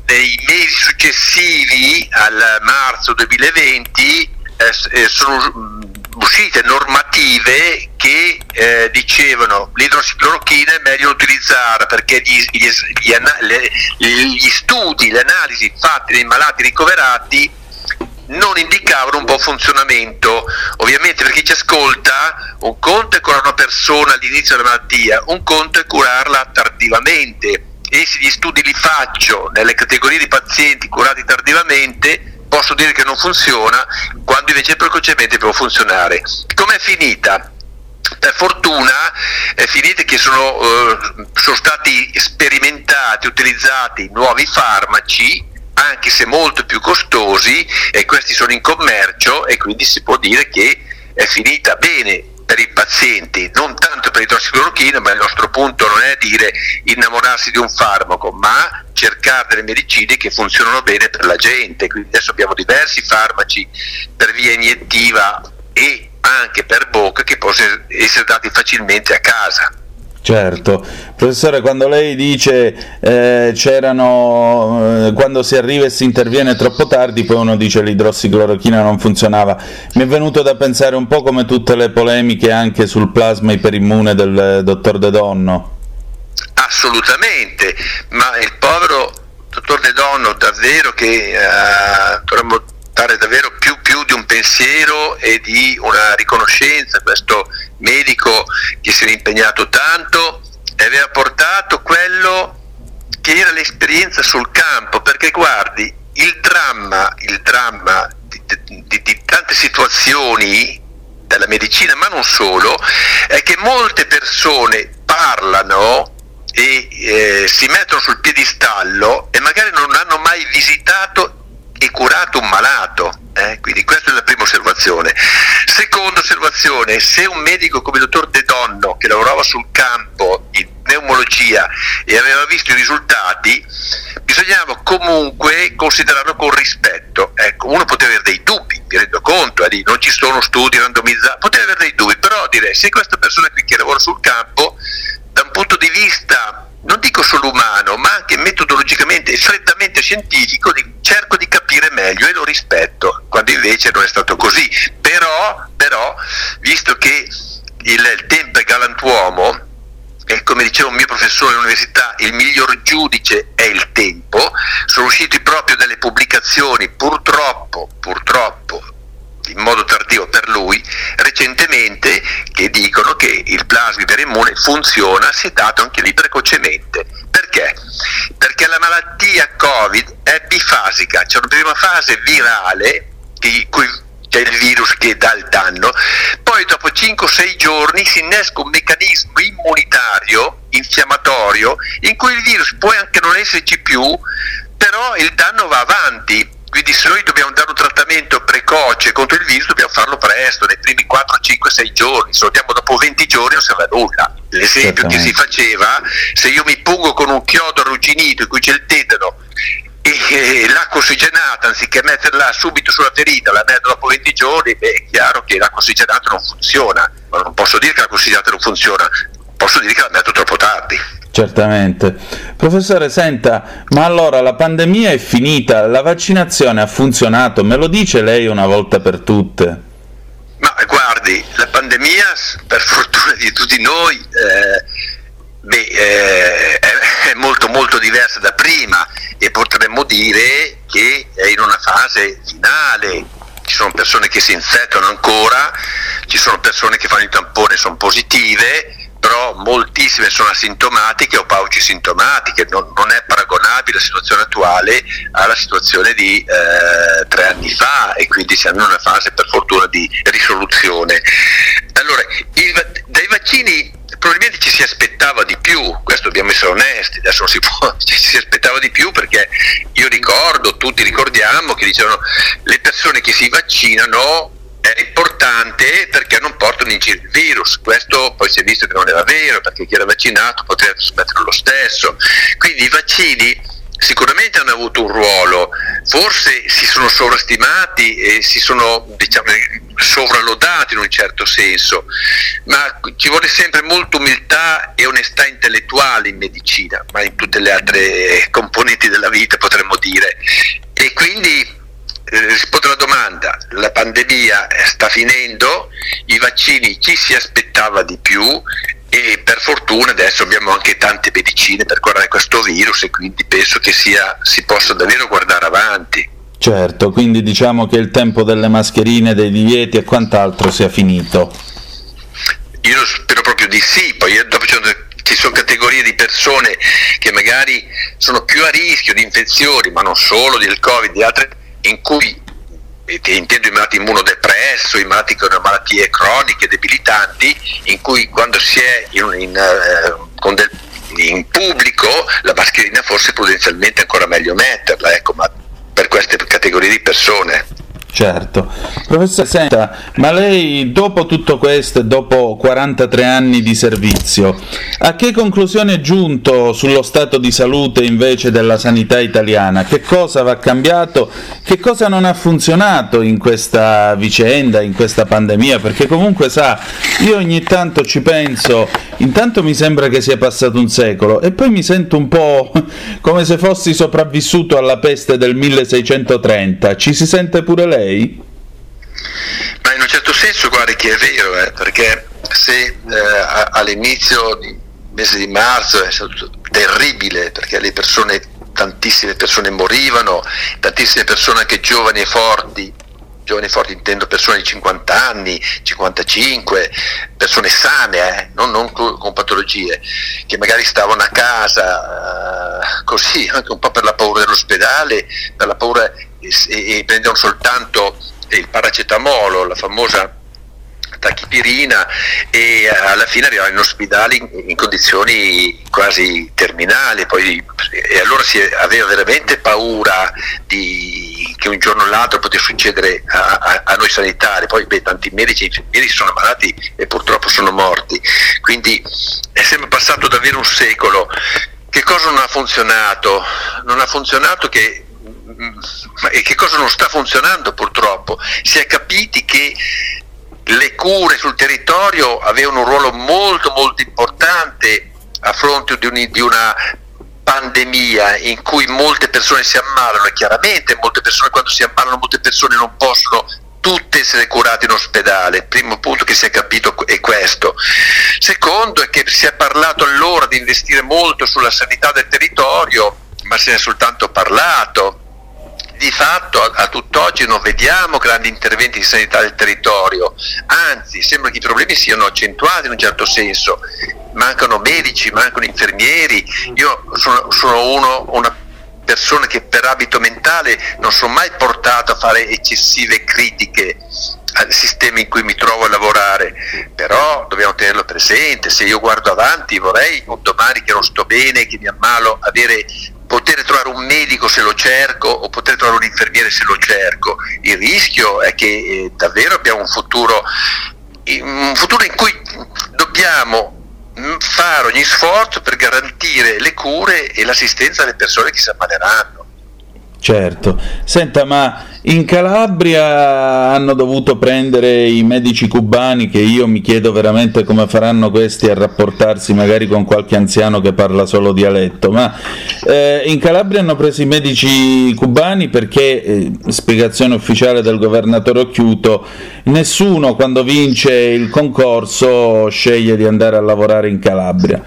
S9: Nei mesi successivi al marzo 2020 eh, eh, sono uscite normative che eh, dicevano l'idrossiclorochina è meglio utilizzarla perché gli, gli, gli, gli studi, le analisi fatte dei malati ricoverati non indicavano un buon funzionamento. Ovviamente per chi ci ascolta, un conto è curare una persona all'inizio della malattia, un conto è curarla tardivamente e se gli studi li faccio nelle categorie di pazienti curati tardivamente, posso dire che non funziona, quando invece precocemente può funzionare. Com'è finita? Per fortuna è finita che sono, eh, sono stati sperimentati, utilizzati nuovi farmaci anche se molto più costosi e questi sono in commercio e quindi si può dire che è finita bene per i pazienti, non tanto per l'idrossiclorochina, ma il nostro punto non è dire innamorarsi di un farmaco, ma cercare delle medicine che funzionano bene per la gente. Quindi adesso abbiamo diversi farmaci per via iniettiva e anche per bocca che possono essere dati facilmente a casa.
S1: Certo, professore, quando lei dice eh, c'erano eh, quando si arriva e si interviene troppo tardi, poi uno dice l'idrossiclorochina non funzionava. Mi è venuto da pensare un po' come tutte le polemiche anche sul plasma iperimmune del dottor De Donno.
S9: Assolutamente, ma il povero dottor De Donno davvero che eh, dovremmo dare davvero più, più, di un pensiero e di una riconoscenza. Questo medico che si è impegnato tanto e aveva portato quello che era l'esperienza sul campo, perché guardi, il dramma, il dramma di, di, di tante situazioni della medicina, ma non solo, è che molte persone parlano e eh, si mettono sul piedistallo e magari non hanno mai visitato e curato un malato. Eh? Quindi questa è la prima osservazione. Seconda osservazione, se un medico come il dottor De Donno, che lavorava sul campo in pneumologia e aveva visto i risultati, bisognava comunque considerarlo con rispetto. Ecco, uno poteva avere dei dubbi, mi rendo conto, eh, non ci sono studi randomizzati, poteva avere dei dubbi, però direi se questa persona qui che lavora sul campo, da un punto di vista non dico solo umano, ma anche metodologicamente e strettamente scientifico, cerco di capire meglio e lo rispetto, quando invece non è stato così. Però, però visto che il, il tempo è galantuomo, e come diceva un mio professore all'università, il miglior giudice è il tempo, sono usciti proprio delle pubblicazioni, purtroppo, purtroppo, in modo tardivo per lui, recentemente, che dicono che il plasma iperimmune funziona se dato anche lì precocemente. Perché? Perché la malattia Covid è bifasica, c'è una prima fase virale, che, c'è il virus che dà il danno, poi dopo 5-6 giorni si innesca un meccanismo immunitario, infiammatorio, in cui il virus può anche non esserci più, però il danno va avanti. Quindi se noi dobbiamo dare un trattamento precoce contro il virus dobbiamo farlo presto, nei primi 4, 5, 6 giorni, se lo diamo dopo 20 giorni non serve a nulla. L'esempio che si faceva, se io mi pungo con un chiodo arrugginito in cui c'è il tetano e l'acqua ossigenata anziché metterla subito sulla ferita la metto dopo 20 giorni, beh, è chiaro che l'acqua ossigenata non funziona, ma non posso dire che l'acqua ossigenata non funziona, posso dire che la metto troppo tardi.
S10: Certamente. Professore, senta, ma allora la pandemia è finita, la vaccinazione ha funzionato, me lo dice lei una volta per tutte?
S9: Ma guardi, la pandemia, per fortuna di tutti noi, eh, beh, eh, è molto molto diversa da prima e potremmo dire che è in una fase finale. Ci sono persone che si infettano ancora, ci sono persone che fanno il tampone e sono positive, però moltissime sono asintomatiche o paucisintomatiche, non, non è paragonabile la situazione attuale alla situazione di eh, tre anni fa e quindi siamo in una fase per fortuna di risoluzione. Allora, il, dai vaccini probabilmente ci si aspettava di più, questo dobbiamo essere onesti, adesso non si può, ci si aspettava di più perché io ricordo, tutti ricordiamo che dicevano le persone che si vaccinano importante perché non portano in giro il virus. Questo poi si è visto che non era vero perché chi era vaccinato poteva trasmetterlo lo stesso. Quindi i vaccini sicuramente hanno avuto un ruolo, forse si sono sovrastimati e si sono diciamo, sovralodati in un certo senso, ma ci vuole sempre molta umiltà e onestà intellettuale in medicina, ma in tutte le altre componenti della vita potremmo dire. E quindi rispondo alla domanda, la pandemia sta finendo, i vaccini ci si aspettava di più e per fortuna adesso abbiamo anche tante medicine per curare questo virus e quindi penso che sia, si possa davvero guardare avanti.
S10: Certo, quindi diciamo che il tempo delle mascherine, dei divieti e quant'altro sia finito.
S9: Io spero proprio di sì, poi dopo ci sono categorie di persone che magari sono più a rischio di infezioni, ma non solo del Covid, di altre in cui intendo i malati immunodepresso, i malati con malattie croniche, debilitanti, in cui quando si è in, in, uh, del, in pubblico la mascherina forse prudenzialmente è ancora meglio metterla, ecco, ma per queste categorie di persone.
S10: Certo. Professore, senta, ma lei dopo tutto questo, dopo 43 anni di servizio, a che conclusione è giunto sullo stato di salute invece della sanità italiana? Che cosa va cambiato? Che cosa non ha funzionato in questa vicenda, in questa pandemia? Perché comunque sa, io ogni tanto ci penso, intanto mi sembra che sia passato un secolo e poi mi sento un po' come se fossi sopravvissuto alla peste del 1630. Ci si sente pure lei? Lei?
S9: Ma in un certo senso guardi che è vero, eh, perché se eh, all'inizio del mese di marzo è stato terribile perché le persone, tantissime persone morivano, tantissime persone anche giovani e forti giovani forti intendo persone di 50 anni, 55, persone sane, eh, non, non, con patologie, che magari stavano a casa eh, così, anche un po' per la paura dell'ospedale, per la paura e, e prendevano soltanto il paracetamolo, la famosa tachipirina e alla fine arrivava in ospedale in, in condizioni quasi terminali poi, e allora si aveva veramente paura di, che un giorno o l'altro potesse succedere a, a, a noi sanitari. Poi beh, tanti medici e infermieri sono malati e purtroppo sono morti. Quindi è sempre passato davvero un secolo. Che cosa non ha funzionato? non ha funzionato che e che cosa non sta funzionando purtroppo? Si è capiti che le cure sul territorio avevano un ruolo molto molto importante a fronte di, un, di una pandemia in cui molte persone si ammalano e chiaramente molte persone quando si ammalano molte persone non possono tutte essere curate in ospedale. Il primo punto che si è capito è questo. Secondo è che si è parlato allora di investire molto sulla sanità del territorio, ma se ne è soltanto parlato di fatto a, a, tutt'oggi non vediamo grandi interventi di sanità del territorio, anzi sembra che i problemi siano accentuati in un certo senso, mancano medici, mancano infermieri, io sono, sono uno, una persona che per abito mentale non sono mai portato a fare eccessive critiche al sistema in cui mi trovo a lavorare, però dobbiamo tenerlo presente, se io guardo avanti vorrei un domani che non sto bene, che mi ammalo, avere poter trovare un medico se lo cerco o poter trovare un infermiere se lo cerco. Il rischio è che eh, davvero abbiamo un futuro, un futuro in cui dobbiamo fare ogni sforzo per garantire le cure e l'assistenza alle persone che si ammaleranno.
S1: Certo, senta ma in Calabria hanno dovuto prendere i medici cubani che io mi chiedo veramente come faranno questi a rapportarsi magari con qualche anziano che parla solo dialetto, ma eh, in Calabria hanno preso i medici cubani perché, eh, spiegazione ufficiale del governatore Occhiuto, nessuno quando vince il concorso sceglie di andare a lavorare in Calabria.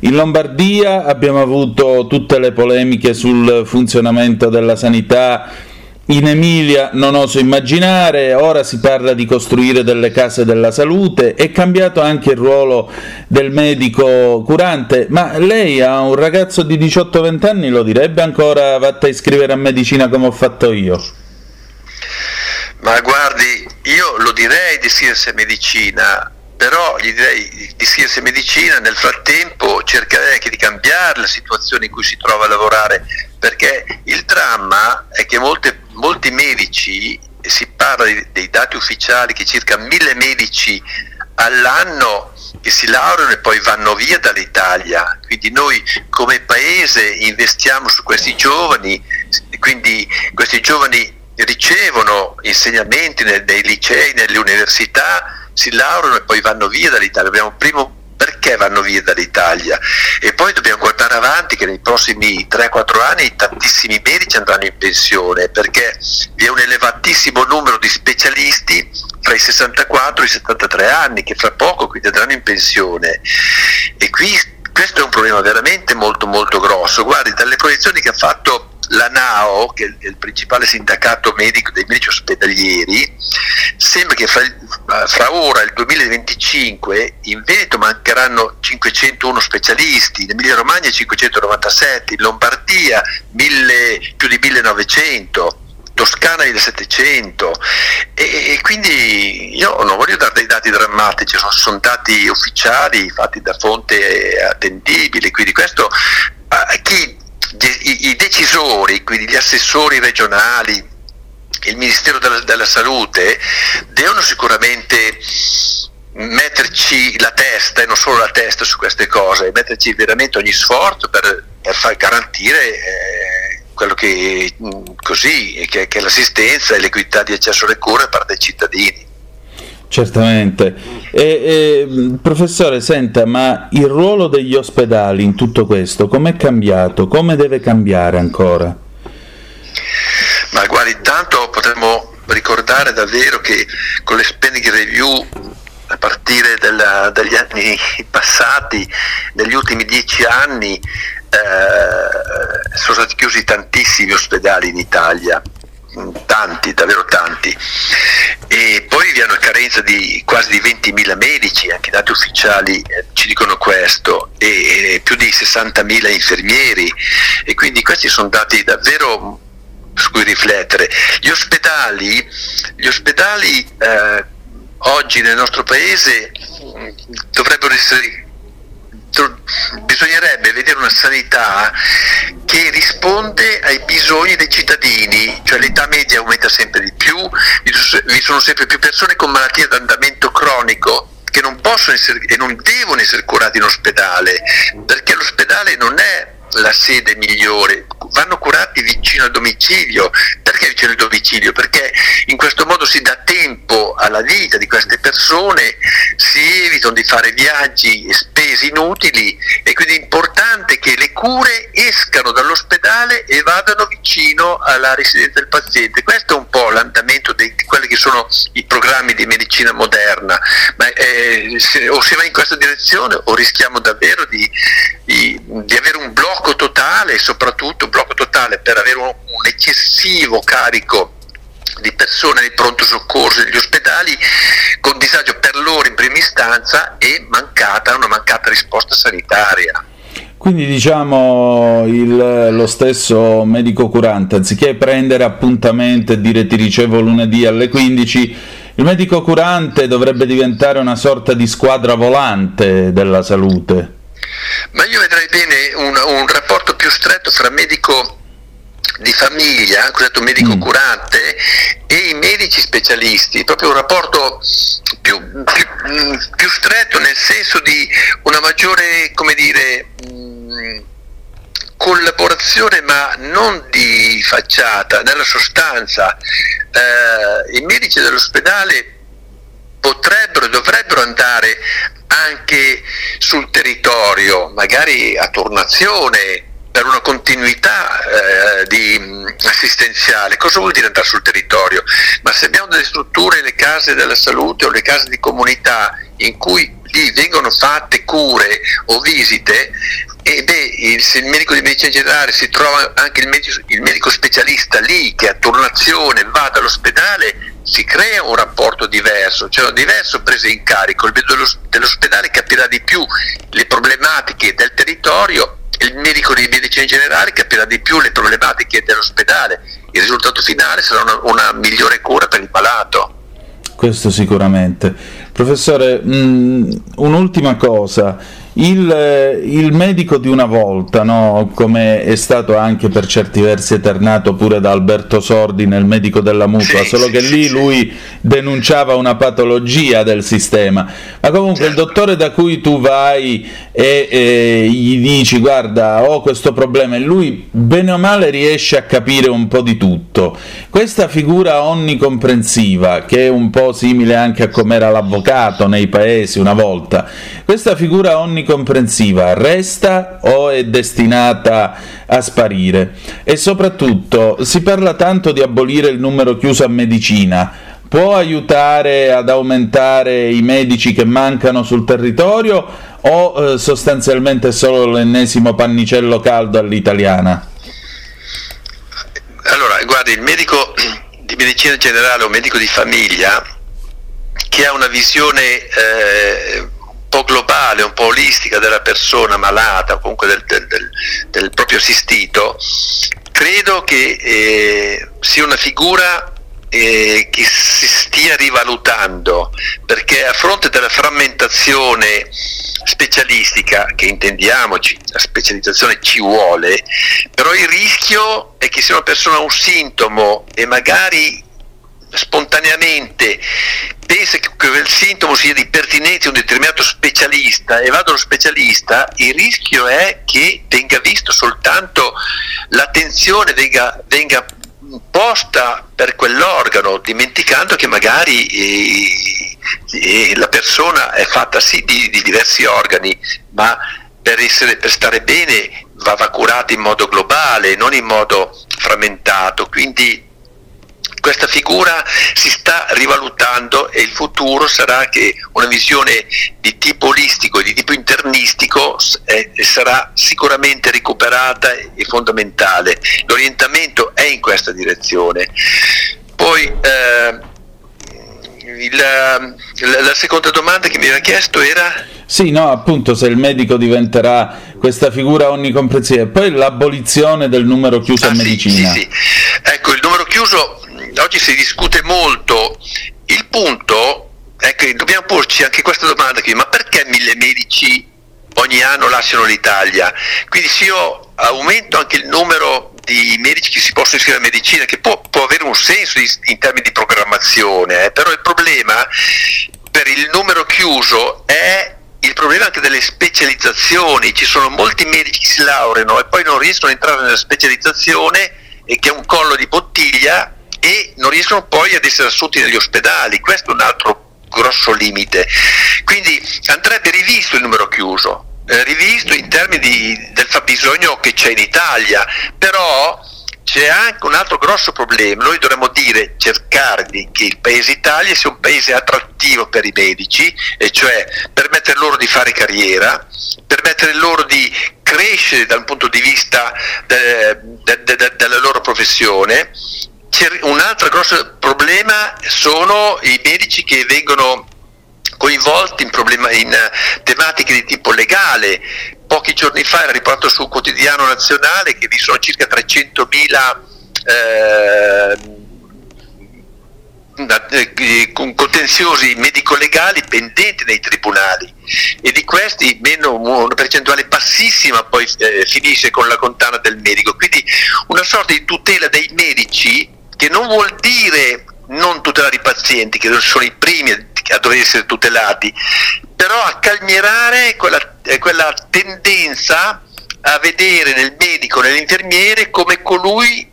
S1: In Lombardia abbiamo avuto tutte le polemiche sul funzionamento della sanità in Emilia non oso immaginare, ora si parla di costruire delle case della salute, è cambiato anche il ruolo del medico curante, ma lei ha un ragazzo di 18-20 anni, lo direbbe ancora vatta a iscrivere a medicina come ho fatto io?
S9: Ma guardi, io lo direi di iscriversi a medicina, però gli direi di iscriversi a medicina, nel frattempo cercherei anche di cambiare la situazione in cui si trova a lavorare, perché il dramma è che molte molti medici, si parla dei dati ufficiali che circa mille medici all'anno che si laureano e poi vanno via dall'Italia, quindi noi come paese investiamo su questi giovani, quindi questi giovani ricevono insegnamenti nei, nei licei, nelle università, si laureano e poi vanno via dall'Italia. Abbiamo primo perché vanno via dall'Italia? E poi dobbiamo guardare avanti che nei prossimi 3-4 anni tantissimi medici andranno in pensione perché vi è un elevatissimo numero di specialisti fra i 64 e i 73 anni che fra poco quindi andranno in pensione. E qui questo è un problema veramente molto molto grosso guardi dalle proiezioni che ha fatto la NAO, che è il principale sindacato medico dei medici ospedalieri, sembra che fra, fra, ora e il 2025 in Veneto mancheranno 501 specialisti, in Emilia Romagna 597, in Lombardia 1000, più di 1900. Toscana 1700 e, e, quindi io non voglio dare dei dati drammatici, sono, sono dati ufficiali fatti da fonte attendibile, quindi questo a chi i, i decisori, quindi gli assessori regionali, il Ministero della, della Salute, devono sicuramente metterci la testa e non solo la testa su queste cose, metterci veramente ogni sforzo per, per far garantire eh, quello che, così, che, che l'assistenza e l'equità di accesso alle cure da parte dei cittadini.
S1: Certamente. E, e, professore, senta, ma il ruolo degli ospedali in tutto questo com'è cambiato? Come deve cambiare ancora?
S9: Ma guardi, intanto potremmo ricordare davvero che con le spending review a partire della, dagli anni passati, negli ultimi dieci anni, eh, sono stati chiusi tantissimi ospedali in Italia tanti, davvero tanti. E poi vi è una carenza di quasi di 20.000 medici, anche i dati ufficiali eh, ci dicono questo, e, e più di 60.000 infermieri e quindi questi sono dati davvero su cui riflettere. Gli ospedali, gli ospedali eh, oggi nel nostro paese mh, dovrebbero essere bisognerebbe vedere una sanità che risponde ai bisogni dei cittadini, cioè l'età media aumenta sempre di più, vi sono sempre più persone con malattie ad andamento cronico che non possono essere e non devono essere curati in ospedale, perché l'ospedale non è la sede migliore, vanno curati vicino al domicilio. Perché vicino al domicilio? Perché in questo modo si dà tempo alla vita di queste persone, si evitano di fare viaggi e spese inutili e quindi è importante che le cure escano dall'ospedale e vadano vicino alla residenza del paziente. Questo è un po' l'andamento di quelli che sono i programmi di medicina moderna, ma eh, se, o si va in questa direzione o rischiamo davvero di, di, di avere un blocco totale, soprattutto un blocco totale per avere un, un eccessivo carico di persone di pronto soccorso negli ospedali con disagio per loro in prima istanza e mancata, una mancata risposta sanitaria.
S1: Quindi diciamo il, lo stesso medico curante, anziché prendere appuntamento e dire ti ricevo lunedì alle 15, il medico curante dovrebbe diventare una sorta di squadra volante della salute.
S9: Ma io vedrei bene un, un rapporto più stretto fra medico di famiglia, cosiddetto medico mm. curante, e i medici specialisti, proprio un rapporto più, più, mm, più stretto nel senso di una maggiore, come dire, mm, collaborazione ma non di facciata, nella sostanza. Eh, I medici dell'ospedale potrebbero e dovrebbero andare anche sul territorio, magari a turnazione, per una continuità eh, di, assistenziale. Cosa vuol dire andare sul territorio? Ma se abbiamo delle strutture, le case della salute o le case di comunità in cui lì vengono fatte cure o visite, e beh, il, se il medico di medicina generale si trova anche il medico, il medico specialista lì che a turnazione va dall'ospedale, si crea un rapporto diverso, cioè un diverso preso in carico. Il medico dell'ospedale capirà di più le problematiche del territorio il medico di medicina generale capirà di più le problematiche dell'ospedale, il risultato finale sarà una, una migliore cura per il malato.
S1: Questo sicuramente. Professore, mh, mm, un'ultima cosa il, il, medico di una volta, no? come è stato anche per certi versi eternato pure da Alberto Sordi nel medico della mutua, sì, solo sì, che lì sì, lui denunciava una patologia del sistema. Ma comunque il dottore da cui tu vai e, e gli dici guarda ho questo problema e lui bene o male riesce a capire un po' di tutto. Questa figura onnicomprensiva, che è un po' simile anche a come era l'avvocato nei paesi una volta, questa figura onnicomprensiva comprensiva resta o è destinata a sparire? E soprattutto si parla tanto di abolire il numero chiuso a medicina, può aiutare ad aumentare i medici che mancano sul territorio o eh, sostanzialmente solo l'ennesimo pannicello caldo all'italiana?
S9: Allora, guardi, il medico di medicina generale o medico di famiglia che ha una visione eh, po' globale, un po' olistica della persona malata comunque del, del, del, del proprio assistito, credo che eh, sia una figura eh, che si stia rivalutando perché a fronte della frammentazione specialistica che intendiamoci la specializzazione ci vuole però il rischio è che se una persona ha un sintomo e magari spontaneamente pensa che quel sintomo sia di pertinenza a un determinato specialista e vado allo specialista, il rischio è che venga visto soltanto l'attenzione venga, venga posta per quell'organo, dimenticando che magari eh, eh, la persona è fatta sì di, di diversi organi, ma per, essere, per stare bene va, va curata in modo globale, non in modo frammentato. Quindi questa figura si sta rivalutando e il futuro sarà che una visione di tipo olistico e di tipo internistico eh, sarà sicuramente recuperata e fondamentale. L'orientamento è in questa direzione. Poi eh, la, la seconda domanda che mi aveva chiesto era...
S1: Sì, no, appunto se il medico diventerà
S10: questa figura onnicomprensiva. Poi l'abolizione del numero chiuso
S9: Ah, sì,
S10: medicina.
S9: sì, sì. Ecco, il numero chiuso oggi si discute molto. Il punto è che dobbiamo porci anche questa domanda qui, ma perché mille medici ogni anno lasciano l'Italia? Quindi se io aumento anche il numero di medici che si possono iscrivere a medicina, che può, può avere un senso in, in termini di programmazione, eh, però il problema per il numero chiuso è il problema anche delle specializzazioni, ci sono molti medici che si laureano e poi non riescono ad entrare nella specializzazione e che è un collo di bottiglia e non riescono poi ad essere assunti negli ospedali, questo è un altro grosso limite. Quindi andrebbe rivisto il numero chiuso, rivisto in termini di- del fabbisogno che c'è in Italia, però c'è anche un altro grosso problema, noi dovremmo dire, cercare di, che il paese Italia sia un paese attrattivo per i medici, e cioè permettere loro di fare carriera, permettere loro di crescere dal punto di vista de- de- de- della loro professione. C'è un altro grosso problema sono i medici che vengono coinvolti in, problema- in eh, tematiche di tipo legale. Pochi giorni fa era riportato su un quotidiano nazionale che vi sono circa 300.000 eh, da- eh, con contenziosi medico-legali pendenti nei tribunali e di questi meno una percentuale bassissima poi eh, finisce con la condanna del medico. Quindi una sorta di tutela dei medici che non vuol dire non tutelare i pazienti, che sono i primi a dover essere tutelati, però a calmierare quella, quella tendenza a vedere nel medico, nell'infermiere come colui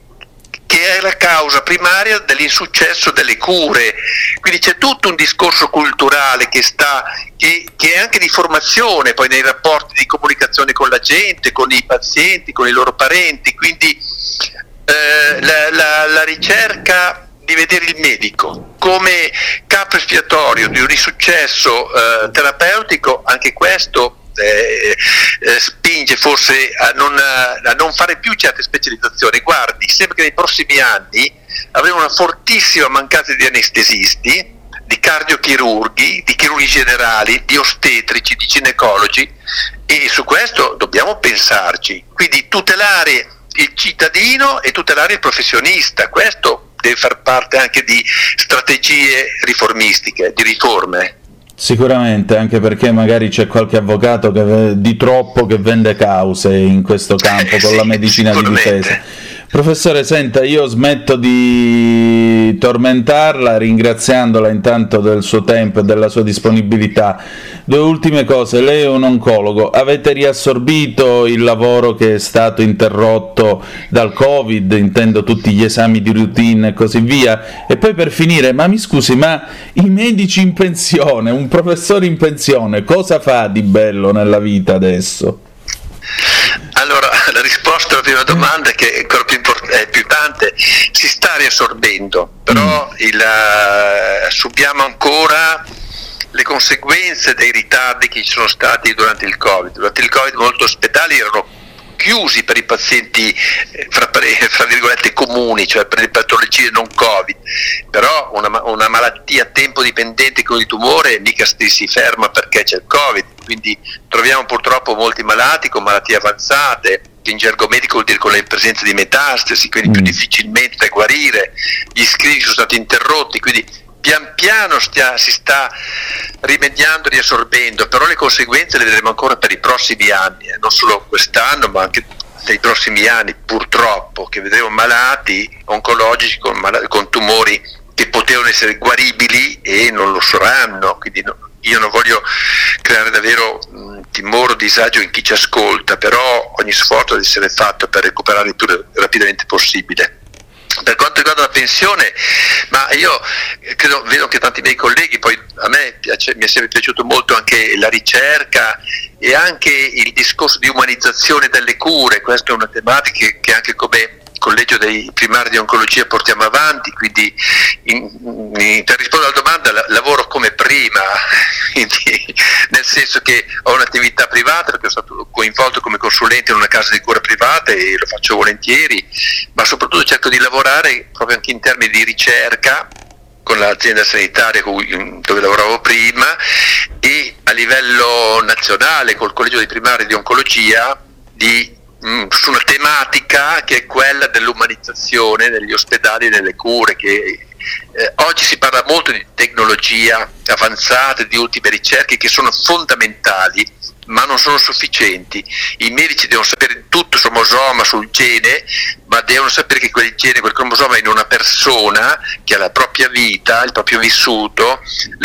S9: che è la causa primaria dell'insuccesso delle cure. Quindi c'è tutto un discorso culturale che, sta, che, che è anche di formazione poi nei rapporti di comunicazione con la gente, con i pazienti, con i loro parenti. Quindi eh, la, la- la ricerca di vedere il medico come capo espiatorio di un insuccesso eh, terapeutico, anche questo eh, eh, spinge forse a non, a non fare più certe specializzazioni. Guardi, sembra che nei prossimi anni avremo una fortissima mancanza di anestesisti, di cardiochirurghi, di chirurghi generali, di ostetrici, di ginecologi e su questo dobbiamo pensarci. Quindi tutelare il cittadino e tutelare il professionista, questo deve far parte anche di strategie riformistiche, di riforme.
S10: Sicuramente, anche perché magari c'è qualche avvocato che, di troppo che vende cause in questo campo con la medicina di difesa. Professore, senta, io smetto di tormentarla ringraziandola intanto del suo tempo e della sua disponibilità. Due ultime cose, lei è un oncologo, avete riassorbito il lavoro che è stato interrotto dal Covid, intendo tutti gli esami di routine e così via. E poi per finire, ma mi scusi, ma i medici in pensione, un professore in pensione, cosa fa di bello nella vita adesso?
S9: Allora, la risposta alla prima domanda, che è ancora più, import- è più importante, si sta riassorbendo, però il, eh, subiamo ancora le conseguenze dei ritardi che ci sono stati durante il Covid. Durante il Covid molti ospedali erano chiusi per i pazienti eh, fra, pare- fra virgolette comuni, cioè per le patologie non Covid, però una, una malattia a tempo dipendente con il tumore mica si si ferma perché c'è il Covid, quindi troviamo purtroppo molti malati con malattie avanzate, che in gergo medico vuol dire con la presenza di metastasi, quindi più difficilmente da guarire, gli screening sono stati interrotti, quindi pian piano stia- si sta rimediando riassorbendo, però le conseguenze le vedremo ancora per i prossimi anni, eh, non solo quest'anno ma anche nei prossimi anni purtroppo, che vedremo malati oncologici con, con tumori che potevano essere guaribili e non lo saranno, quindi no- io non voglio creare davvero mh, timore o disagio in chi ci ascolta, però ogni sforzo deve essere fatto per recuperare il più ra- rapidamente possibile. Per quanto riguarda la pensione, ma io credo, vedo che tanti miei colleghi, poi a me piace- mi è sempre piaciuto molto anche la ricerca e anche il discorso di umanizzazione delle cure, questa è una tematica che, che anche come collegio dei primari di oncologia portiamo avanti, quindi in- in- per rispondere alla domanda la- lavoro come prima, quindi, nel senso che ho un'attività privata perché sono stato coinvolto come consulente in una casa di cura privata e lo faccio volentieri, ma soprattutto cerco di lavorare proprio anche in termini di ricerca con l'azienda sanitaria dove lavoravo prima e a livello nazionale col Collegio dei Primari di Oncologia di, su una tematica che è quella dell'umanizzazione negli ospedali e nelle cure che eh, oggi si parla molto di tecnologia avanzata, di ultime ricerche che sono fondamentali, ma non sono sufficienti. I medici devono sapere tutto sul cromosoma, sul gene, ma devono sapere che quel gene, quel cromosoma è in una persona che ha la propria vita, il proprio vissuto,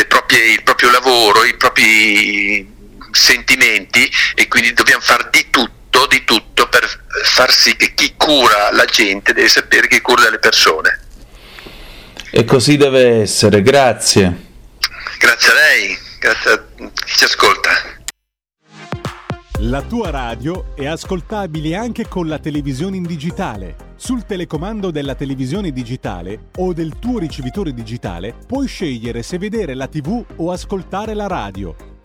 S9: proprie, il proprio lavoro, i propri sentimenti e quindi dobbiamo fare di tutto, di tutto per far sì che chi cura la gente deve sapere che cura le persone.
S10: E così deve essere, grazie.
S9: Grazie a lei, grazie a chi ci ascolta.
S6: La tua radio è ascoltabile anche con la televisione in digitale. Sul telecomando della televisione digitale o del tuo ricevitore digitale puoi scegliere se vedere la TV o ascoltare la radio.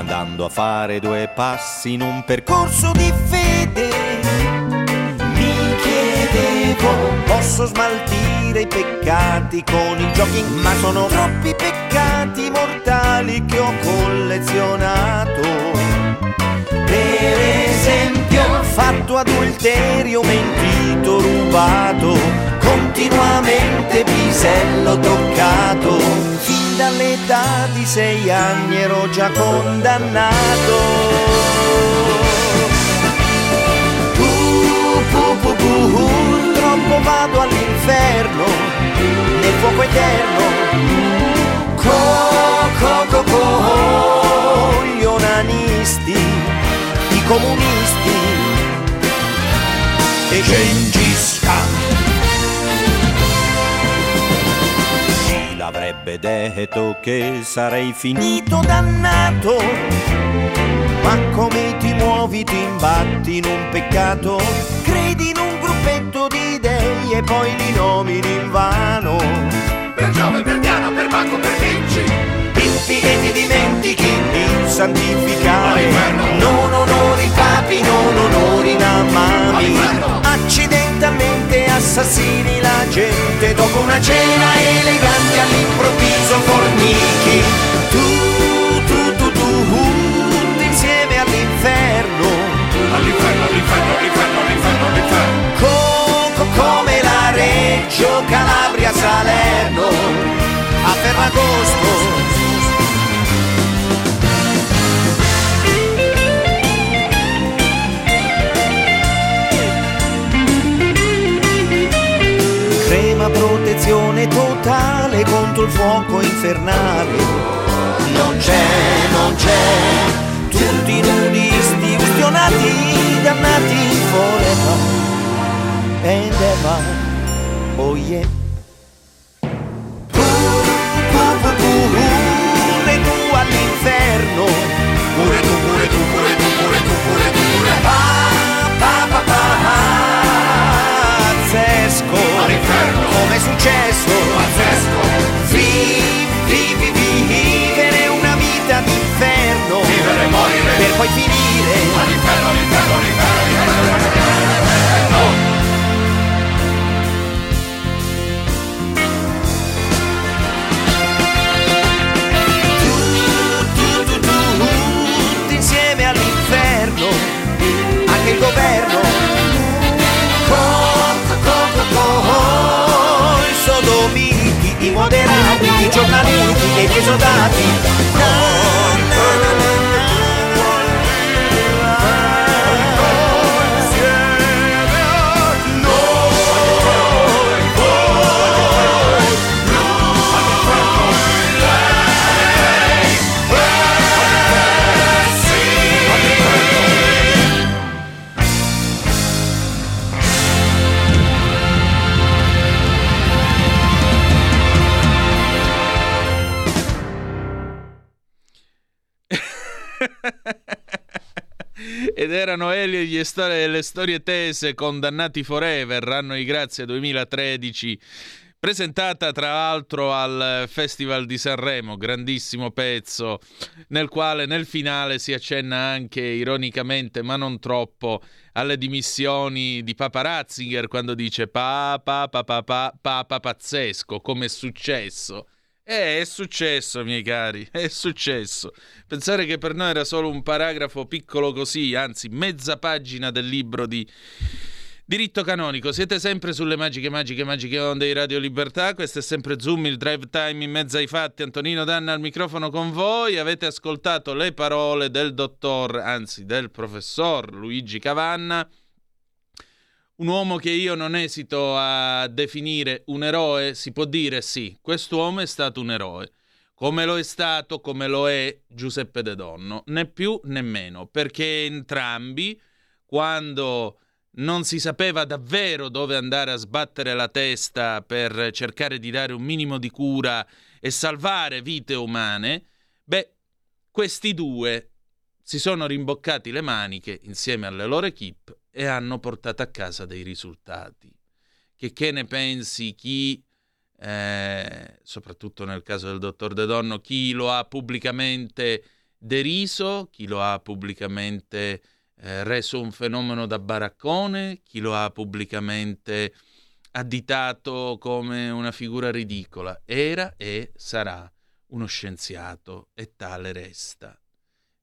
S11: Andando a fare due passi in un percorso di fede, mi chiedevo, posso smaltire i peccati con il jogging, ma sono troppi peccati mortali che ho collezionato. Per esempio, ho fatto adulterio, mentito, rubato, continuamente pisello toccato. Dall'età di sei anni ero già condannato. Pu, purtroppo vado all'inferno, nel fuoco eterno. Co, co, co, co, gli onanisti, i comunisti e Gengis Khan. Chi l'avrebbe detto che sarei finito dannato? Ma come ti muovi, ti imbatti in un peccato? Credi in un gruppetto di dei e poi li nomini in vano. Per Giove, per Diana, per Bacco, per Vinci. Pippi che ti dimentichi di santificare. Non onori papi, non onori namami. Accidentalmente assassini la gente dopo una cena elegante all'improvviso fornichi. Tu, tu, tu, tu, insieme all'inferno. All'inferno, all'inferno, all'inferno, all'inferno, all'inferno. Co- come la Reggio Calabria Salerno a Ferragosto. Crema protezione totale contro il fuoco infernale. Non c'è, non c'è, tutti nudisti, ustionati, dannati forever and ever. Oh yeah. Pure tu all'inferno, pure successo, pazzesco, vi, vi, vi, vi, vivere una vita d'inferno, vivere, morire, per poi finire. All'inferno, all'inferno, all'inferno, moderati, i giornalisti e gli esodati.
S1: Elio e gli storie, le storie tese condannati forever, anno di grazia 2013 presentata tra l'altro al Festival di Sanremo, grandissimo pezzo nel quale nel finale si accenna anche ironicamente, ma non troppo, alle dimissioni di Papa Ratzinger quando dice papa, papa, papa, papa pazzesco, come è successo. Eh, è successo, miei cari, è successo. Pensare che per noi era solo un paragrafo piccolo così, anzi mezza pagina del libro di Diritto canonico, siete sempre sulle magiche, magiche, magiche onde di Radio Libertà. Questo è sempre Zoom, il drive time in mezzo ai fatti. Antonino Danna al microfono con voi. Avete ascoltato le parole del dottor, anzi del professor Luigi Cavanna. Un uomo che io non esito a definire un eroe, si può dire sì, quest'uomo è stato un eroe. Come lo è stato, come lo è Giuseppe De Donno, né più né meno, perché entrambi, quando non si sapeva davvero dove andare a sbattere la testa per cercare di dare un minimo di cura e salvare vite umane, beh, questi due si sono rimboccati le maniche insieme alle loro equip e hanno portato a casa dei risultati. Che, che ne pensi chi, eh, soprattutto nel caso del dottor De Donno, chi lo ha pubblicamente deriso, chi lo ha pubblicamente eh, reso un fenomeno da baraccone, chi lo ha pubblicamente additato come una figura ridicola. Era e sarà uno scienziato e tale resta.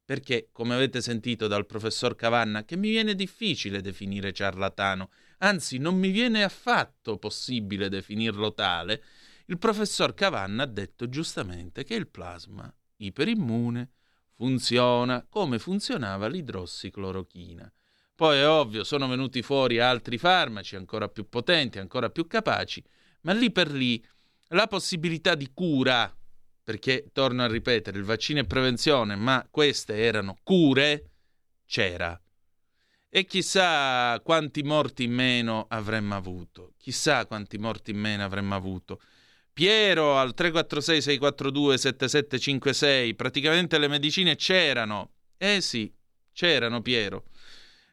S1: Perché, come avete sentito dal professor Cavanna, che mi viene difficile definire ciarlatano, anzi non mi viene affatto possibile definirlo tale, il professor Cavanna ha detto giustamente che il plasma iperimmune funziona come funzionava l'idrossiclorochina. Poi è ovvio, sono venuti fuori altri farmaci ancora più potenti, ancora più capaci, ma lì per lì la possibilità di cura, perché torno a ripetere, il vaccino è prevenzione, ma queste erano cure, c'era. E chissà quanti morti in meno avremmo avuto, chissà quanti morti in meno avremmo avuto. Piero al 346 642 7756, praticamente le medicine c'erano. Eh sì, c'erano Piero.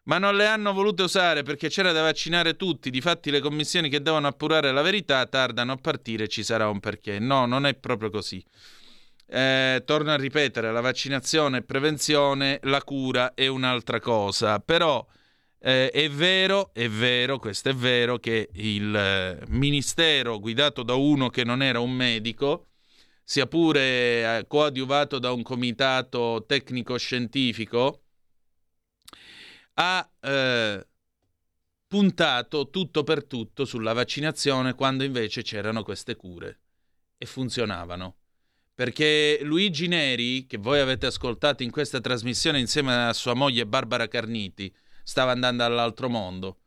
S1: Ma non le hanno volute usare perché c'era da vaccinare tutti. Difatti le commissioni che devono appurare la verità tardano a partire, ci sarà un perché. No, non è proprio così. Eh, torno a ripetere, la vaccinazione è prevenzione, la cura è un'altra cosa. Però eh, è vero, è vero, questo è vero, che il eh, ministero guidato da uno che non era un medico, sia pure eh, coadiuvato da un comitato tecnico-scientifico, ha eh, puntato tutto per tutto sulla vaccinazione quando invece c'erano queste cure e funzionavano. Perché Luigi Neri, che voi avete ascoltato in questa trasmissione insieme a sua moglie Barbara Carniti, stava andando all'altro mondo.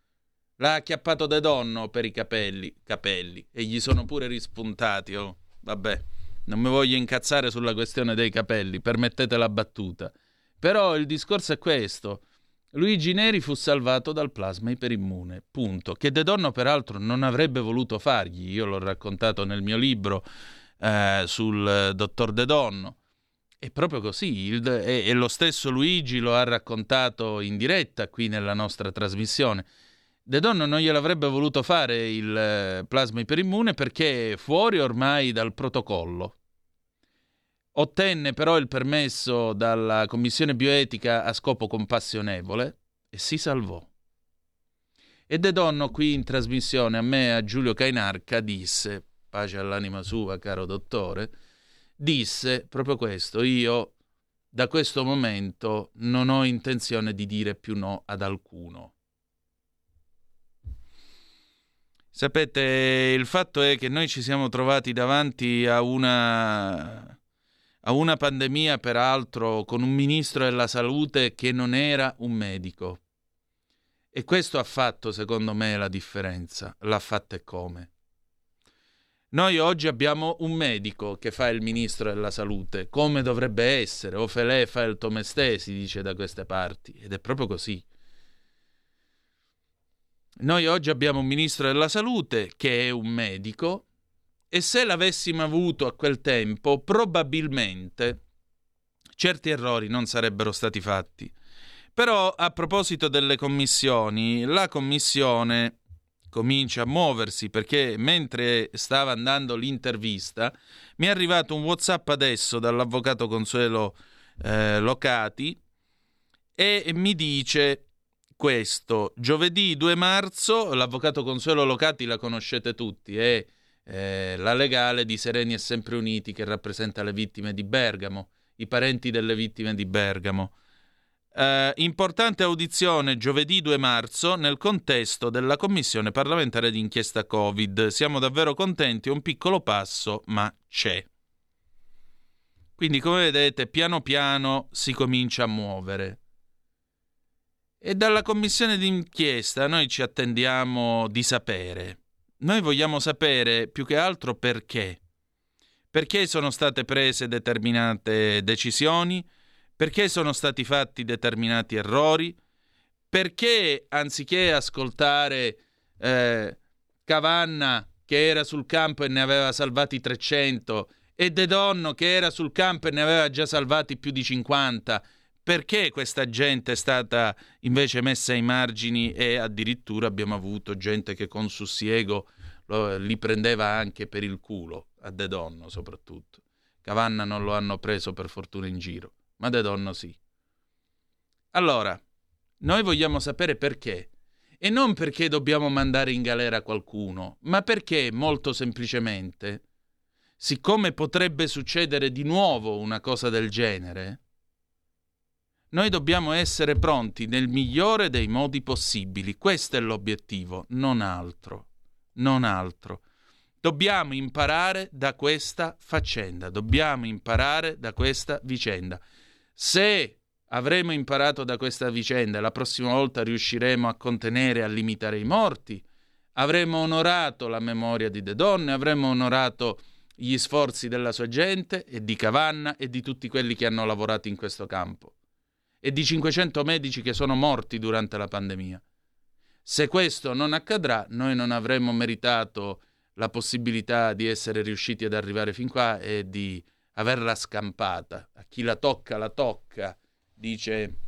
S1: L'ha acchiappato De Donno per i capelli, capelli e gli sono pure rispuntati. Oh, vabbè, non mi voglio incazzare sulla questione dei capelli, permettete la battuta. Però il discorso è questo. Luigi Neri fu salvato dal plasma iperimmune, punto. Che De Donno peraltro non avrebbe voluto fargli, io l'ho raccontato nel mio libro eh, sul eh, dottor De Donno. È proprio così, il, e, e, lo stesso Luigi lo ha raccontato in diretta qui nella nostra trasmissione. De Donno non gliel'avrebbe voluto fare il eh, plasma iperimmune perché è fuori ormai dal protocollo. Ottenne però il permesso dalla commissione bioetica a scopo compassionevole e si salvò. E De Donno qui in trasmissione a me, a Giulio Cainarca, disse, pace all'anima sua, caro dottore, disse proprio questo, io da questo momento non ho intenzione di dire più no ad alcuno. Sapete, il fatto è che noi ci siamo trovati davanti a una, a una pandemia, peraltro, con un ministro della salute che non era un medico. E questo ha fatto, secondo me, la differenza. L'ha fatta e come. Noi oggi abbiamo un medico che fa il ministro della salute, come dovrebbe essere, o Felè fa il Tomestè, si dice da queste parti, ed è proprio così. Noi oggi abbiamo un ministro della salute che è un medico e se l'avessimo avuto a quel tempo, probabilmente certi errori non sarebbero stati fatti Però a proposito delle commissioni, la commissione comincia a muoversi perché mentre stava andando l'intervista mi è arrivato un WhatsApp adesso dall'avvocato Consuelo eh, Locati e mi dice questo. Giovedì 2 marzo, l'avvocato Consuelo Locati la conoscete tutti, è eh, la legale di Sereni e Sempre Uniti che rappresenta le vittime di Bergamo, i parenti delle vittime di Bergamo. Eh, importante audizione giovedì 2 marzo nel contesto della Commissione parlamentare d'inchiesta Covid. Siamo davvero contenti, un piccolo passo, ma c'è. Quindi, come vedete, piano piano si comincia a muovere. E dalla commissione d'inchiesta noi ci attendiamo di sapere. Noi vogliamo sapere più che altro perché. Perché sono state prese determinate decisioni, perché sono stati fatti determinati errori, perché anziché ascoltare eh, Cavanna che era sul campo e ne aveva salvati 300 e De Donno che era sul campo e ne aveva già salvati più di 50, perché questa gente è stata invece messa ai margini e addirittura abbiamo avuto gente che con sussiego lo, li prendeva anche per il culo, a De Donno soprattutto. Cavanna non lo hanno preso per fortuna in giro, ma De Donno sì. Allora, noi vogliamo sapere perché. E non perché dobbiamo mandare in galera qualcuno, ma perché, molto semplicemente, siccome potrebbe succedere di nuovo una cosa del genere, noi dobbiamo essere pronti nel migliore dei modi possibili. Questo è l'obiettivo, non altro. Non altro. Dobbiamo imparare da questa faccenda, dobbiamo imparare da questa vicenda. Se avremo imparato da questa vicenda e la prossima volta riusciremo a contenere e a limitare i morti, avremo onorato la memoria di De Donne, avremo onorato gli sforzi della sua gente e di Cavanna e di tutti quelli che hanno lavorato in questo campo e di 500 medici che sono morti durante la pandemia. Se questo non accadrà, noi non avremo meritato la possibilità di essere riusciti ad arrivare fin qua e di averla scampata. A chi la tocca, la tocca, dice,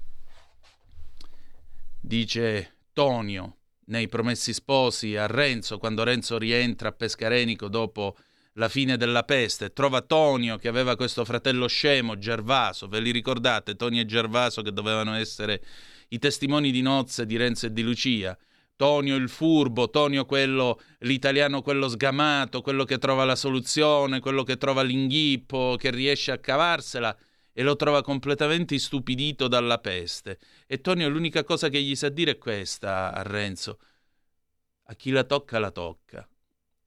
S1: dice Tonio nei Promessi Sposi a Renzo, quando Renzo rientra a Pescarenico dopo la fine della peste, trova Tonio che aveva questo fratello scemo, Gervaso, ve li ricordate? Tonio e Gervaso che dovevano essere i testimoni di nozze di Renzo e di Lucia. Tonio il furbo, Tonio quello, l'italiano quello sgamato, quello che trova la soluzione, quello che trova l'inghippo, che riesce a cavarsela e lo trova completamente istupidito dalla peste. E Tonio l'unica cosa che gli sa dire è questa a Renzo. A chi la tocca la tocca.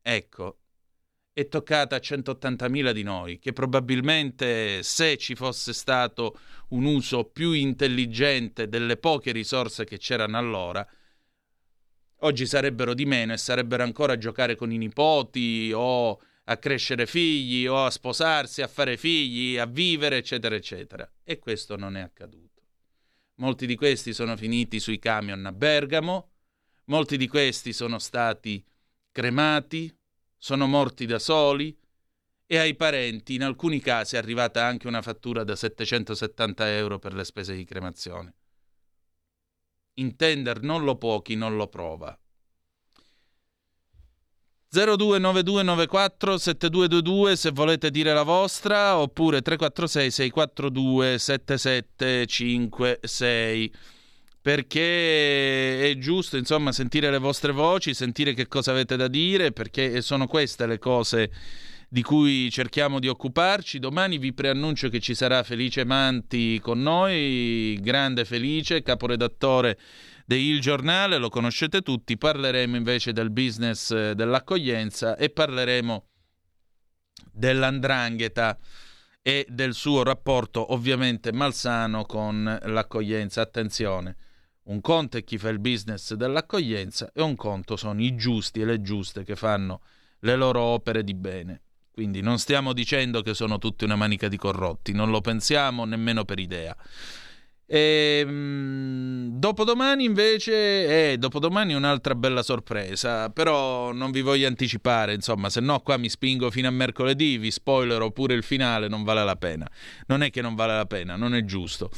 S1: Ecco, è toccata a 180.000 di noi, che probabilmente se ci fosse stato un uso più intelligente delle poche risorse che c'erano allora, oggi sarebbero di meno e sarebbero ancora a giocare con i nipoti o a crescere figli o a sposarsi, a fare figli, a vivere, eccetera, eccetera. E questo non è accaduto. Molti di questi sono finiti sui camion a Bergamo, molti di questi sono stati cremati, sono morti da soli e ai parenti in alcuni casi è arrivata anche una fattura da 770 euro per le spese di cremazione. Intender non lo può chi non lo prova. 029294 7222 se volete dire la vostra oppure 346 642 7756 perché è giusto insomma sentire le vostre voci, sentire che cosa avete da dire, perché sono queste le cose di cui cerchiamo di occuparci. Domani vi preannuncio che ci sarà Felice Manti con noi, grande Felice, caporedattore di Il Giornale, lo conoscete tutti. Parleremo invece del business eh, dell'accoglienza e parleremo dell'andrangheta e del suo rapporto ovviamente malsano con l'accoglienza. Attenzione un conto è chi fa il business dell'accoglienza e un conto sono i giusti e le giuste che fanno le loro opere di bene. Quindi non stiamo dicendo che sono tutti una manica di corrotti, non lo pensiamo nemmeno per idea. E, mh, dopodomani invece, eh, dopodomani un'altra bella sorpresa, però non vi voglio anticipare, insomma, se no qua mi spingo fino a mercoledì, vi spoilerò pure il finale, non vale la pena. Non è che non vale la pena, non è giusto.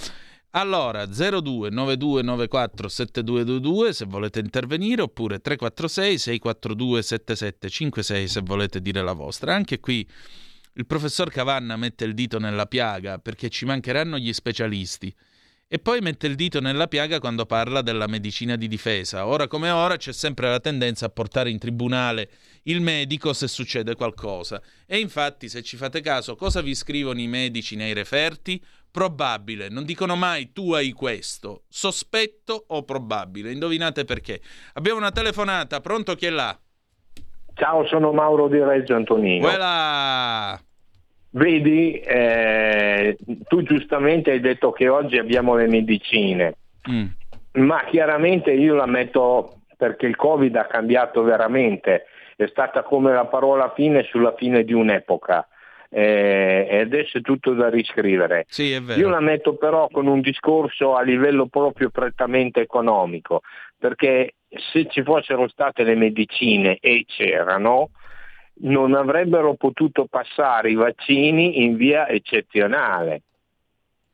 S1: Allora, 029294 7222 se volete intervenire, oppure 346 642 7756 se volete dire la vostra. Anche qui il professor Cavanna mette il dito nella piaga perché ci mancheranno gli specialisti. E poi mette il dito nella piaga quando parla della medicina di difesa. Ora come ora c'è sempre la tendenza a portare in tribunale il medico se succede qualcosa. E infatti, se ci fate caso, cosa vi scrivono i medici nei referti? Probabile, non dicono mai tu hai questo, sospetto o probabile. Indovinate perché. Abbiamo una telefonata, pronto chi è là?
S12: Ciao, sono Mauro di Reggio Antonino.
S1: Quella!
S12: Vedi, eh, tu giustamente hai detto che oggi abbiamo le medicine,
S1: Mm.
S12: ma chiaramente io la metto perché il Covid ha cambiato veramente, è stata come la parola fine sulla fine di un'epoca eh, e adesso è tutto da riscrivere.
S1: Sì.
S12: Io la metto però con un discorso a livello proprio prettamente economico, perché se ci fossero state le medicine e c'erano, non avrebbero potuto passare i vaccini in via eccezionale,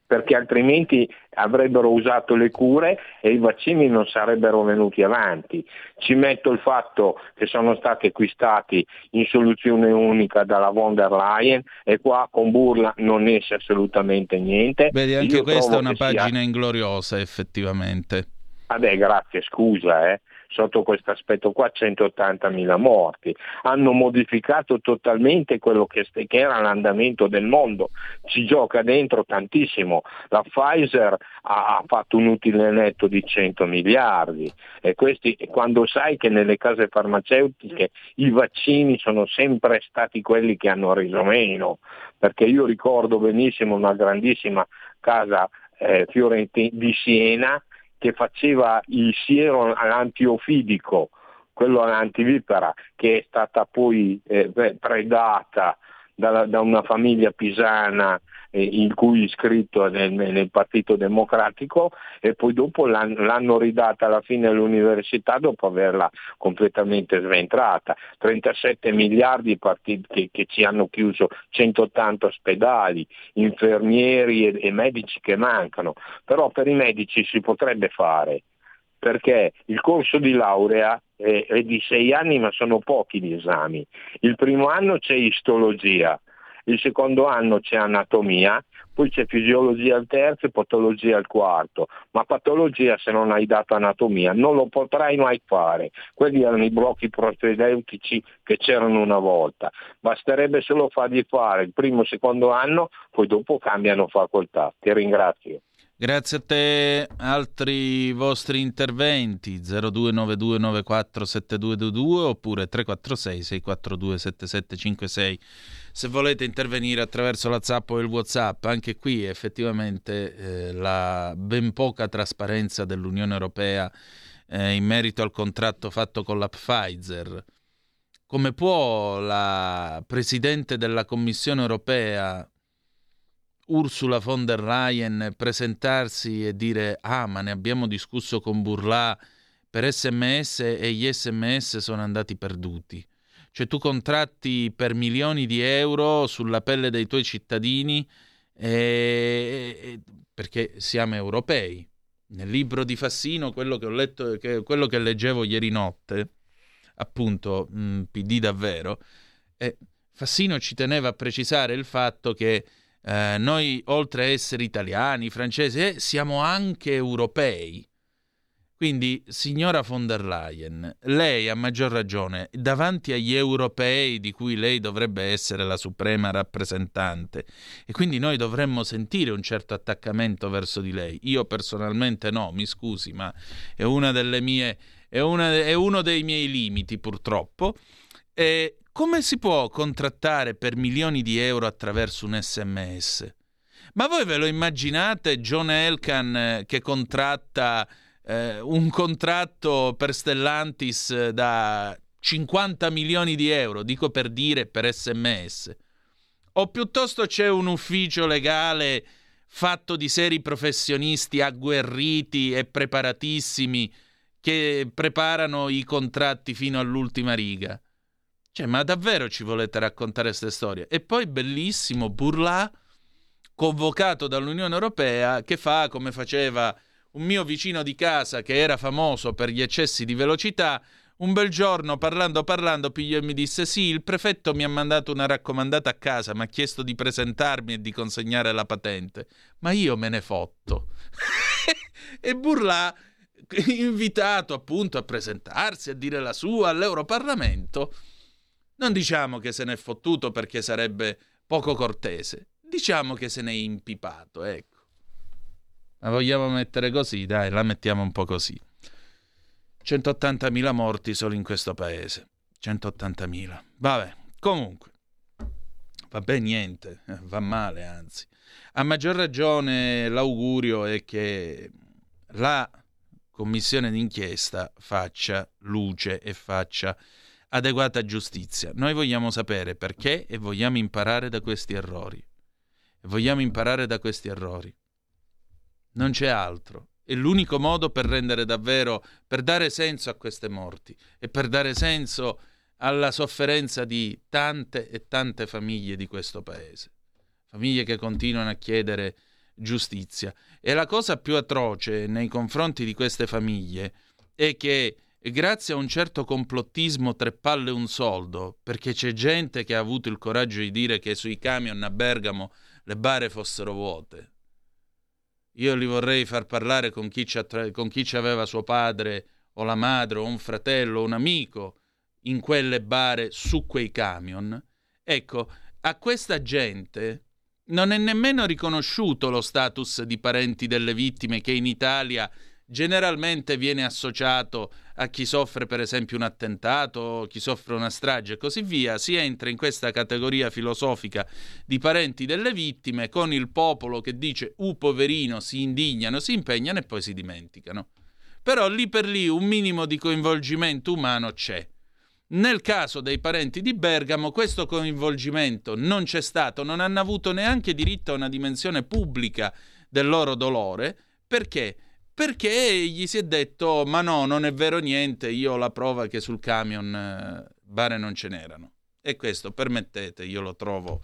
S12: perché altrimenti avrebbero usato le cure e i vaccini non sarebbero venuti avanti. Ci metto il fatto che sono stati acquistati in soluzione unica dalla von der Leyen e qua con burla non esce assolutamente niente.
S1: Vedi, anche
S12: Io
S1: questa è una
S12: che sia-
S1: pagina ingloriosa, effettivamente.
S12: Vabbè, grazie, scusa, eh. Sotto questo aspetto qua 180.000 morti. Hanno modificato totalmente quello che, che era l'andamento del mondo. Ci gioca dentro tantissimo. La Pfizer ha, ha fatto un utile netto di 100 miliardi e questi, quando sai che nelle case farmaceutiche i vaccini sono sempre stati quelli che hanno reso meno, perché io ricordo benissimo una grandissima casa eh, di Siena che faceva il siero all'antiofidico, quello all'antivipera, che è stata poi eh, predata da, da una famiglia pisana eh, in cui iscritto nel, nel Partito Democratico e poi dopo l'han- l'hanno ridata alla fine all'università dopo averla completamente sventrata. 37 miliardi parti- che, che ci hanno chiuso 180 ospedali, infermieri e, e medici che mancano, però per i medici si potrebbe fare perché il corso di laurea è di sei anni ma sono pochi gli esami. Il primo anno c'è istologia, il secondo anno c'è anatomia, poi c'è fisiologia al terzo e patologia al quarto, ma patologia se non hai dato anatomia non lo potrai mai fare. Quelli erano i blocchi propedeutici che c'erano una volta. Basterebbe solo fargli fare il primo e secondo anno, poi dopo cambiano facoltà. Ti ringrazio.
S1: Grazie a te. Altri vostri interventi 0292947222 oppure 346 642 7756 se volete intervenire attraverso la Zap o il WhatsApp. Anche qui effettivamente eh, la ben poca trasparenza dell'Unione Europea eh, in merito al contratto fatto con la Pfizer. Come può la Presidente della Commissione Europea Ursula von der Leyen presentarsi e dire ah ma ne abbiamo discusso con Burlà per sms e gli sms sono andati perduti. Cioè tu contratti per milioni di euro sulla pelle dei tuoi cittadini e- perché siamo europei. Nel libro di Fassino, quello che letto, che- quello che leggevo ieri notte, appunto, mh, PD davvero, eh, Fassino ci teneva a precisare il fatto che eh, noi, oltre a essere italiani, francesi, eh, siamo anche europei. Quindi, signora von der Leyen, lei a maggior ragione, davanti agli europei di cui lei dovrebbe essere la suprema rappresentante, e quindi noi dovremmo sentire un certo attaccamento verso di lei. Io personalmente no, mi scusi, ma è una mie. è, una- è uno dei miei limiti, purtroppo. E come si può contrattare per milioni di euro attraverso un sms? Ma voi ve lo immaginate John Elkan eh, che contratta eh, un contratto per Stellantis eh, da 50 milioni di euro, dico per dire per sms? O piuttosto c'è un ufficio legale fatto di seri professionisti agguerriti e preparatissimi che preparano i contratti fino all'ultima riga? Cioè, ma davvero ci volete raccontare queste storie? E poi bellissimo, Burlà convocato dall'Unione Europea che fa come faceva un mio vicino di casa che era famoso per gli eccessi di velocità, un bel giorno, parlando parlando, pigliò e mi disse: Sì, il prefetto mi ha mandato una raccomandata a casa, mi ha chiesto di presentarmi e di consegnare la patente. Ma io me ne fotto. e Burlà, invitato appunto a presentarsi, a dire la sua all'Europarlamento, non diciamo che se n'è fottuto perché sarebbe poco cortese, diciamo che se n'è impipato, ecco. Ma vogliamo mettere così? Dai, la mettiamo un po' così. 180.000 morti solo in questo paese. 180.000. Vabbè, comunque. Vabbè, niente, va male, anzi. A maggior ragione l'augurio è che la commissione d'inchiesta faccia luce e faccia adeguata giustizia. Noi vogliamo sapere perché e vogliamo imparare da questi errori. Vogliamo imparare da questi errori. Non c'è altro è l'unico modo per rendere davvero, per dare senso a queste morti e per dare senso alla sofferenza di tante e tante famiglie di questo paese. Famiglie che continuano a chiedere giustizia. E la cosa più atroce nei confronti di queste famiglie è che grazie a un certo complottismo tre palle un soldo, perché c'è gente che ha avuto il coraggio di dire che sui camion a Bergamo le bare fossero vuote, io li vorrei far parlare con chi, con chi aveva suo padre o la madre o un fratello o un amico in quelle bare su quei camion. Ecco, a questa gente non è nemmeno riconosciuto lo status di parenti delle vittime che in Italia generalmente viene associato a chi soffre per esempio un attentato, chi soffre una strage e così via, si entra in questa categoria filosofica di parenti delle vittime con il popolo che dice u poverino, si indignano, si impegnano e poi si dimenticano. Però lì per lì un minimo di coinvolgimento umano c'è. Nel caso dei parenti di Bergamo questo coinvolgimento non c'è stato, non hanno avuto neanche diritto a una dimensione pubblica del loro dolore, perché? Perché gli si è detto ma no, non è vero niente, io ho la prova che sul camion eh, bare non ce n'erano. E questo, permettete, io lo trovo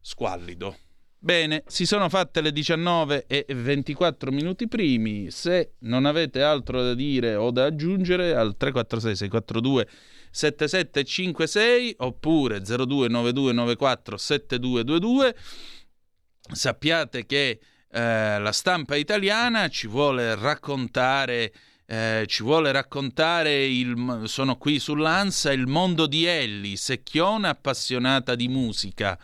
S1: squallido. Bene, si sono fatte le 19 e 24 minuti primi. Se non avete altro da dire o da aggiungere al 346 642 7756 oppure 029294 7222 sappiate che eh, la stampa italiana ci vuole raccontare eh, ci vuole raccontare il, sono qui sull'Ansa il mondo di Ellie, secchiona appassionata di musica.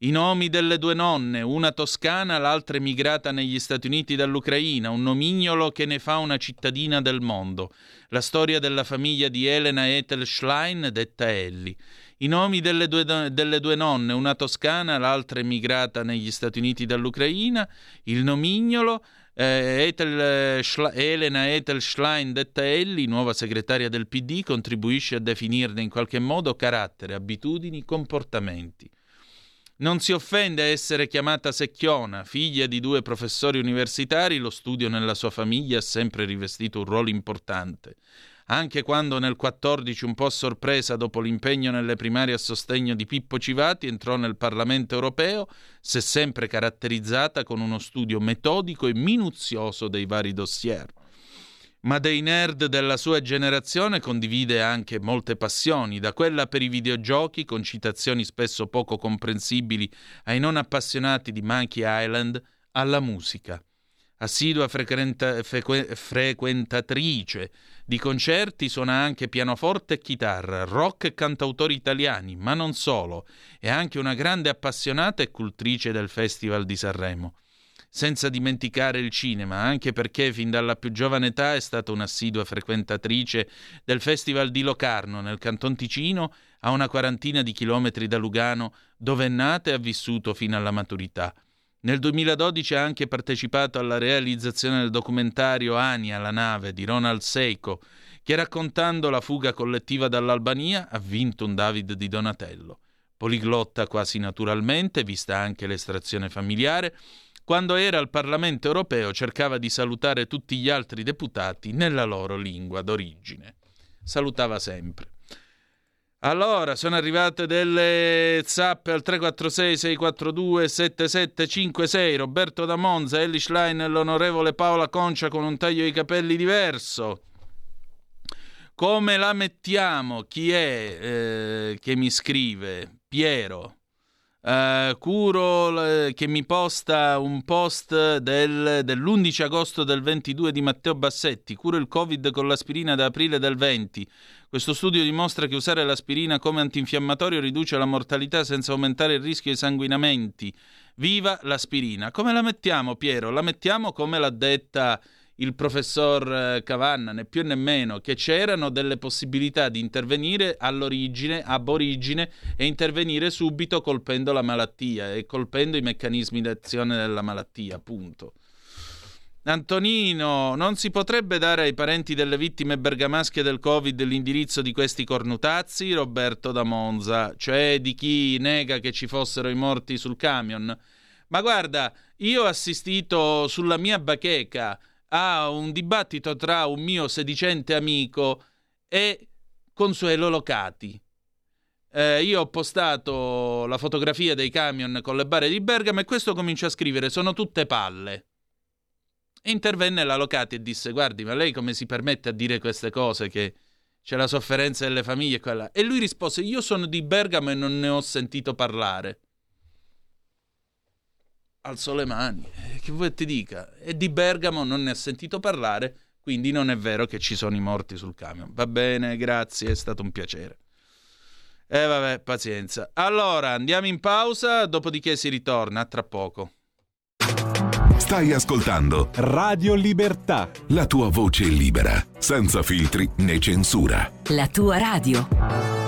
S1: I nomi delle due nonne, una toscana, l'altra emigrata negli Stati Uniti dall'Ucraina, un nomignolo che ne fa una cittadina del mondo. La storia della famiglia di Elena Ethel Schlein, detta Ellie. I nomi delle due, delle due, nonne, una toscana, l'altra emigrata negli Stati Uniti dall'Ucraina, il nomignolo, eh, Ethel, Schla- Elena Ethel Schlein, detta Elli, nuova segretaria del PD, contribuisce a definirne in qualche modo carattere, abitudini, comportamenti. Non si offende a essere chiamata Secchiona, figlia di due professori universitari, lo studio nella sua famiglia ha sempre rivestito un ruolo importante anche quando nel 14, un po' sorpresa dopo l'impegno nelle primarie a sostegno di Pippo Civati, entrò nel Parlamento europeo, è sempre caratterizzata con uno studio metodico e minuzioso dei vari dossier. Ma dei nerd della sua generazione condivide anche molte passioni, da quella per i videogiochi, con citazioni spesso poco comprensibili ai non appassionati di Monkey Island, alla musica assidua frequenta- frequ- frequentatrice di concerti, suona anche pianoforte e chitarra, rock e cantautori italiani, ma non solo, è anche una grande appassionata e cultrice del Festival di Sanremo. Senza dimenticare il cinema, anche perché fin dalla più giovane età è stata un'assidua frequentatrice del Festival di Locarno, nel Canton Ticino, a una quarantina di chilometri da Lugano, dove è nata e ha vissuto fino alla maturità. Nel 2012 ha anche partecipato alla realizzazione del documentario Ania, la nave di Ronald Seiko, che raccontando la fuga collettiva dall'Albania ha vinto un David di Donatello. Poliglotta quasi naturalmente, vista anche l'estrazione familiare, quando era al Parlamento europeo cercava di salutare tutti gli altri deputati nella loro lingua d'origine. Salutava sempre. Allora, sono arrivate delle zappe al 346-642-7756. Roberto da Monza, Ellie Schlein e l'onorevole Paola Concia con un taglio di capelli diverso. Come la mettiamo? Chi è eh, che mi scrive? Piero. Uh, curo che mi posta un post del, dell'11 agosto del 22 di Matteo Bassetti. Curo il Covid con l'aspirina da aprile del 20. Questo studio dimostra che usare l'aspirina come antinfiammatorio riduce la mortalità senza aumentare il rischio di sanguinamenti. Viva l'aspirina! Come la mettiamo, Piero? La mettiamo come l'ha detta il professor eh, Cavanna, né più né meno, che c'erano delle possibilità di intervenire all'origine, ab origine, e intervenire subito colpendo la malattia e colpendo i meccanismi di azione della malattia, appunto. Antonino, non si potrebbe dare ai parenti delle vittime bergamasche del Covid l'indirizzo di questi cornutazzi? Roberto da Monza, cioè di chi nega che ci fossero i morti sul camion? Ma guarda, io ho assistito sulla mia bacheca a un dibattito tra un mio sedicente amico e Consuelo Locati. Eh, io ho postato la fotografia dei camion con le barre di Bergamo e questo comincia a scrivere: sono tutte palle. E intervenne la Locati e disse: Guardi, ma lei come si permette a dire queste cose? Che c'è la sofferenza delle famiglie e quella. E lui rispose: Io sono di Bergamo e non ne ho sentito parlare alzo le mani. Eh, che vuoi ti dica? E di Bergamo non ne ha sentito parlare, quindi non è vero che ci sono i morti sul camion. Va bene, grazie, è stato un piacere. E eh, vabbè, pazienza. Allora, andiamo in pausa, dopodiché si ritorna tra poco.
S13: Stai ascoltando
S6: Radio Libertà.
S13: La tua voce libera, senza filtri né censura.
S14: La tua radio.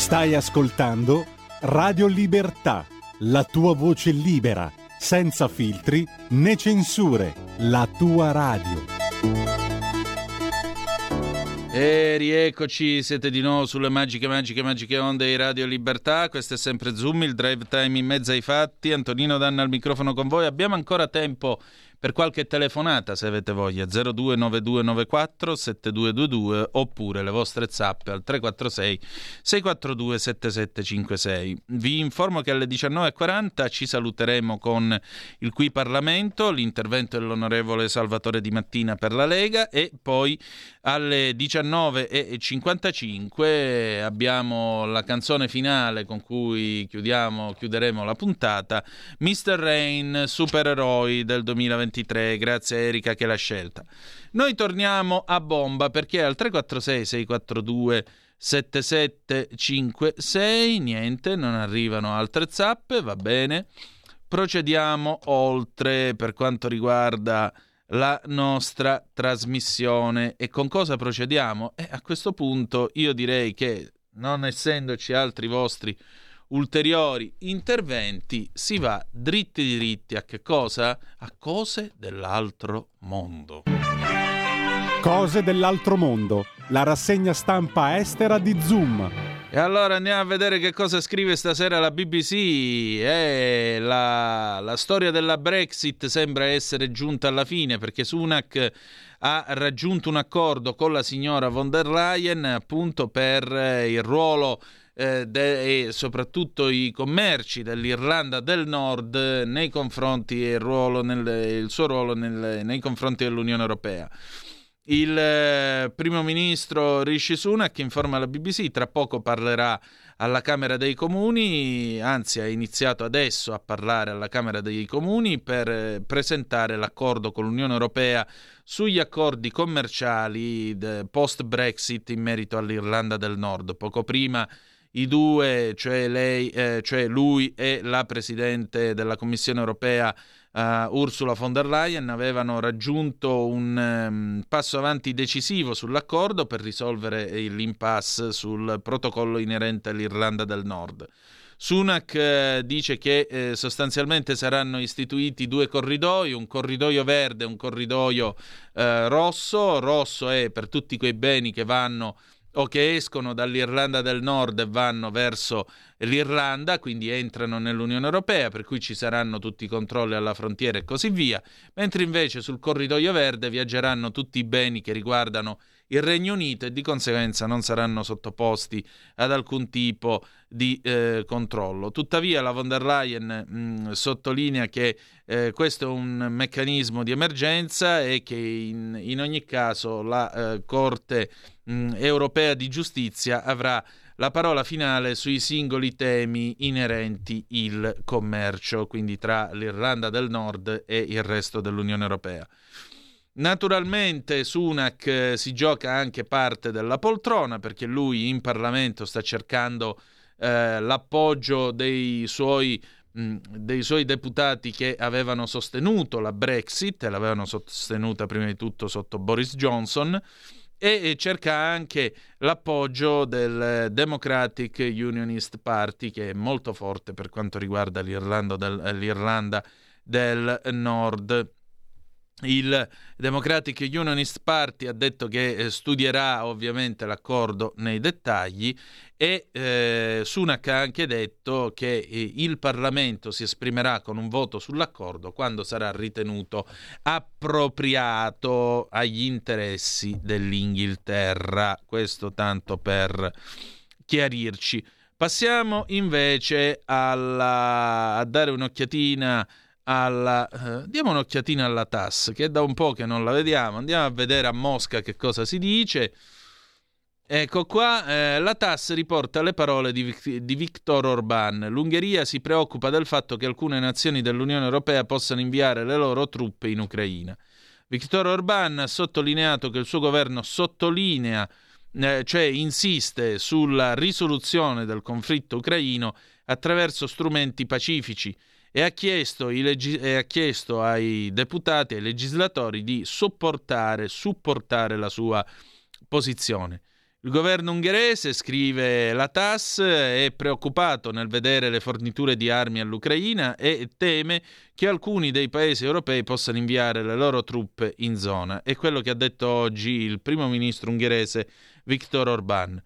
S6: Stai ascoltando Radio Libertà, la tua voce libera, senza filtri né censure, la tua radio.
S1: E rieccoci, siete di nuovo sulle magiche, magiche, magiche onde di Radio Libertà. Questo è sempre Zoom, il drive time in mezzo ai fatti. Antonino Danna al microfono con voi. Abbiamo ancora tempo per qualche telefonata se avete voglia 029294 7222 oppure le vostre zappe al 346 642 7756 vi informo che alle 19.40 ci saluteremo con il qui Parlamento l'intervento dell'onorevole Salvatore Di Mattina per la Lega e poi alle 19.55 abbiamo la canzone finale con cui chiudiamo, chiuderemo la puntata Mr. Rain supereroi del 2020 23, grazie a Erika che l'ha scelta. Noi torniamo a bomba perché al 346 642 7756 niente, non arrivano altre zappe, va bene. Procediamo oltre per quanto riguarda la nostra trasmissione e con cosa procediamo? E a questo punto io direi che non essendoci altri vostri ulteriori interventi, si va dritti diritti a che cosa? A cose dell'altro mondo.
S6: Cose dell'altro mondo, la rassegna stampa estera di Zoom.
S1: E allora andiamo a vedere che cosa scrive stasera la BBC. Eh, la, la storia della Brexit sembra essere giunta alla fine perché Sunak ha raggiunto un accordo con la signora von der Leyen appunto per il ruolo eh, de- e soprattutto i commerci dell'Irlanda del Nord nei confronti e il, suo ruolo nel, nei confronti dell'Unione Europea. Il eh, primo ministro Rishi Sunak informa la BBC, tra poco parlerà alla Camera dei Comuni, anzi ha iniziato adesso a parlare alla Camera dei Comuni per eh, presentare l'accordo con l'Unione Europea sugli accordi commerciali post-Brexit in merito all'Irlanda del Nord. Poco prima i due, cioè, lei, eh, cioè lui e la Presidente della Commissione europea uh, Ursula von der Leyen avevano raggiunto un um, passo avanti decisivo sull'accordo per risolvere l'impasse sul protocollo inerente all'Irlanda del Nord. Sunak eh, dice che eh, sostanzialmente saranno istituiti due corridoi, un corridoio verde e un corridoio eh, rosso. Rosso è per tutti quei beni che vanno o che escono dall'Irlanda del Nord e vanno verso l'Irlanda, quindi entrano nell'Unione Europea, per cui ci saranno tutti i controlli alla frontiera e così via, mentre invece sul corridoio verde viaggeranno tutti i beni che riguardano il Regno Unito e di conseguenza non saranno sottoposti ad alcun tipo di eh, controllo. Tuttavia la von der Leyen mh, mm, sottolinea che eh, questo è un meccanismo di emergenza e che in, in ogni caso la eh, Corte mh, mm, europea di giustizia avrà la parola finale sui singoli temi inerenti il commercio, quindi tra l'Irlanda del Nord e il resto dell'Unione Europea. Naturalmente Sunak eh, si gioca anche parte della poltrona perché lui in Parlamento sta cercando eh, l'appoggio dei suoi, mh, dei suoi, deputati che avevano sostenuto la Brexit, l'avevano sostenuta prima di tutto sotto Boris Johnson e cerca anche l'appoggio del Democratic Unionist Party che è molto forte per quanto riguarda l'Irlanda del, l'Irlanda del Nord. Il Democratic Unionist Party ha detto che eh, studierà ovviamente l'accordo nei dettagli e eh, Sunak ha anche detto che eh, il Parlamento si esprimerà con un voto sull'accordo quando sarà ritenuto appropriato agli interessi dell'Inghilterra. Questo tanto per chiarirci. Passiamo invece alla, a dare un'occhiatina alla... Eh, diamo un'occhiatina alla TAS, che è da un po' che non la vediamo. Andiamo a vedere a Mosca che cosa si dice. Ecco qua, eh, la TAS riporta le parole di, di Viktor Orban. L'Ungheria si preoccupa del fatto che alcune nazioni dell'Unione Europea possano inviare le loro truppe in Ucraina. Viktor Orban ha sottolineato che il suo governo sottolinea, eh, cioè insiste sulla risoluzione del conflitto ucraino attraverso strumenti pacifici e ha chiesto, leggi- e ha chiesto ai deputati e ai legislatori di sopportare, supportare la sua posizione. Il governo ungherese, scrive la TAS, è preoccupato nel vedere le forniture di armi all'Ucraina e teme che alcuni dei paesi europei possano inviare le loro truppe in zona. È quello che ha detto oggi il primo ministro ungherese Viktor Orbán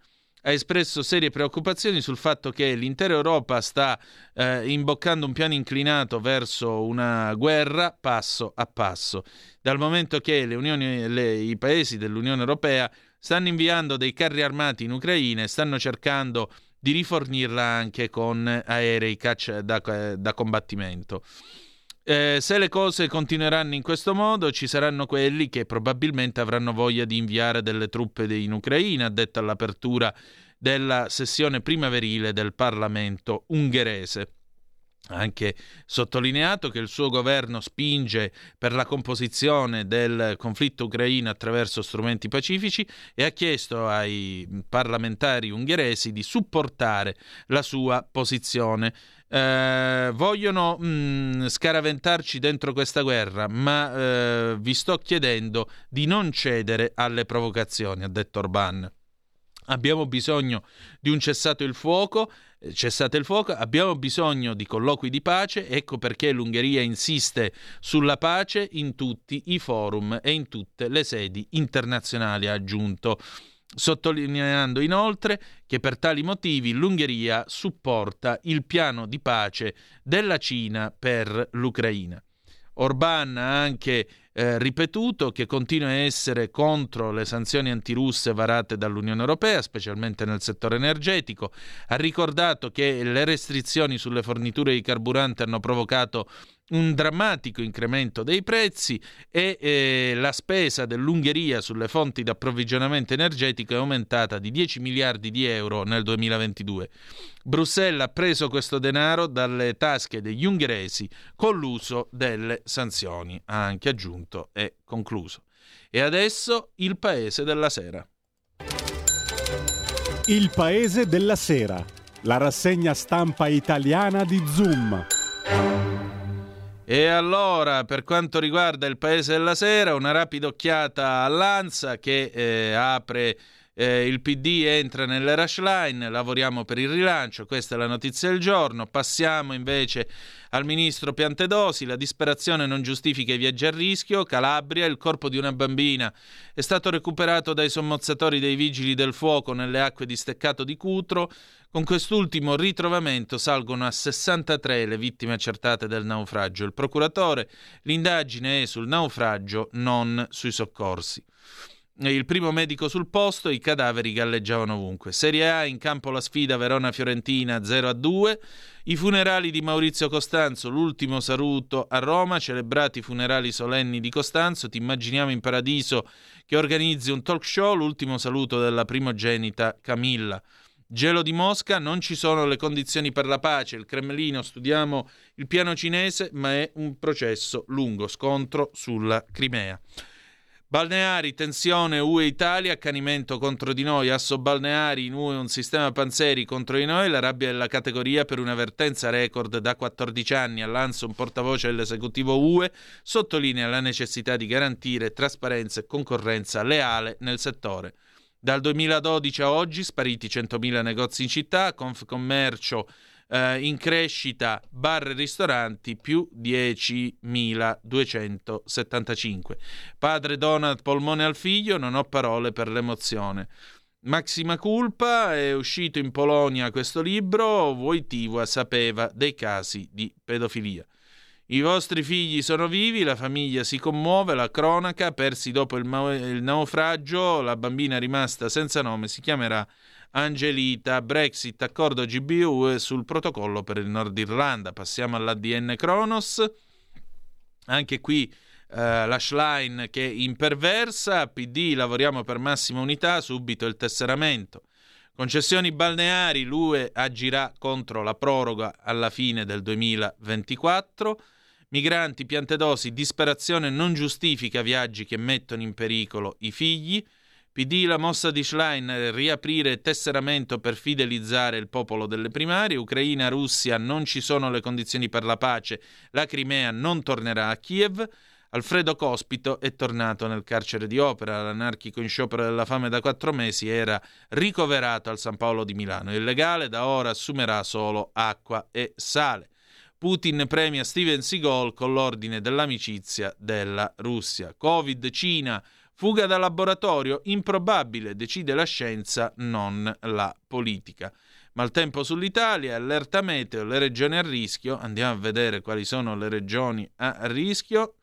S1: ha espresso serie preoccupazioni sul fatto che l'intera Europa sta eh, imboccando un piano inclinato verso una guerra passo a passo, dal momento che le unioni, le, i paesi dell'Unione Europea stanno inviando dei carri armati in Ucraina e stanno cercando di rifornirla anche con aerei caccia da, da combattimento. Eh, se le cose continueranno in questo modo, ci saranno quelli che probabilmente avranno voglia di inviare delle truppe in Ucraina, detto all'apertura della sessione primaverile del Parlamento ungherese. Ha anche sottolineato che il suo governo spinge per la composizione del conflitto ucraino attraverso strumenti pacifici e ha chiesto ai parlamentari ungheresi di supportare la sua posizione. Eh, vogliono mh, mm, scaraventarci dentro questa guerra, ma eh, vi sto chiedendo di non cedere alle provocazioni, ha detto Orban. Abbiamo bisogno di un cessato il fuoco, eh, cessate il fuoco, abbiamo bisogno di colloqui di pace, ecco perché l'Ungheria insiste sulla pace in tutti i forum e in tutte le sedi internazionali, ha aggiunto sottolineando inoltre che per tali motivi l'Ungheria supporta il piano di pace della Cina per l'Ucraina. Orban ha anche eh, ripetuto che continua a essere contro le sanzioni antirusse varate dall'Unione Europea, specialmente nel settore energetico. Ha ricordato che le restrizioni sulle forniture di carburante hanno provocato un drammatico incremento dei prezzi e eh, la spesa dell'Ungheria sulle fonti di approvvigionamento energetico è aumentata di 10 miliardi di euro nel 2022. Bruxelles ha preso questo denaro dalle tasche degli ungheresi con l'uso delle sanzioni, ha anche aggiunto e concluso. E adesso il paese della sera.
S6: Il paese della sera, la rassegna stampa italiana di Zoom.
S1: E allora, per quanto riguarda il Paese della Sera, una rapida occhiata all'Ansa che eh, apre eh, il PD entra nelle rush line, lavoriamo per il rilancio, questa è la notizia del giorno. Passiamo invece al ministro Piantedosi, la disperazione non giustifica i viaggi a rischio, Calabria, il corpo di una bambina è stato recuperato dai sommozzatori dei vigili del fuoco nelle acque di Steccato di Cutro, con quest'ultimo ritrovamento salgono a 63 le vittime accertate del naufragio. Il procuratore, l'indagine è sul naufragio, non sui soccorsi. Il primo medico sul posto, i cadaveri galleggiavano ovunque. Serie A in campo la sfida Verona-Fiorentina 0 a 2. I funerali di Maurizio Costanzo, l'ultimo saluto a Roma, celebrati i funerali solenni di Costanzo. Ti immaginiamo in paradiso che organizzi un talk show, l'ultimo saluto della primogenita Camilla. Gelo di Mosca, non ci sono le condizioni per la pace. Il Cremlino, studiamo il piano cinese, ma è un processo lungo, scontro sulla Crimea. Balneari, tensione UE Italia, accanimento contro di noi, asso balneari in UE un sistema panzeri contro di noi, la rabbia della categoria per un'avvertenza record da 14 anni. All'Anso un portavoce dell'esecutivo UE sottolinea la necessità di garantire trasparenza e concorrenza leale nel settore. Dal 2012 a oggi spariti 100.000 negozi in città, Confcommercio eh, in crescita bar e ristoranti più 10.275. Padre Donat polmone al figlio, non ho parole per l'emozione. Maxima Culpa è uscito in Polonia questo libro, Wojtyła sapeva dei casi di pedofilia. I vostri figli sono vivi, la famiglia si commuove, la cronaca, persi dopo il, ma- il naufragio, la bambina rimasta senza nome si chiamerà Angelita, Brexit, accordo GBU sul protocollo per il Nord Irlanda. Passiamo all'ADN Kronos. Anche qui eh, l'ashline che imperversa, PD lavoriamo per massima unità, subito il tesseramento. Concessioni balneari, l'UE agirà contro la proroga alla fine del 2024. Migranti, piantedosi, disperazione non giustifica viaggi che mettono in pericolo i figli. PD la mossa di Schlein, riaprire tesseramento per fidelizzare il popolo delle primarie, Ucraina, Russia, non ci sono le condizioni per la pace, la Crimea non tornerà a Kiev, Alfredo Cospito è tornato nel carcere di Opera, l'anarchico in sciopero della fame da quattro mesi era ricoverato al San Paolo di Milano, il legale da ora assumerà solo acqua e sale. Putin premia Steven Seagal con l'ordine dell'amicizia della Russia. Covid, Cina, Fuga da laboratorio? Improbabile, decide la scienza, non la politica. Maltempo sull'Italia, allerta meteo, le regioni a rischio. Andiamo a vedere quali sono le regioni a rischio.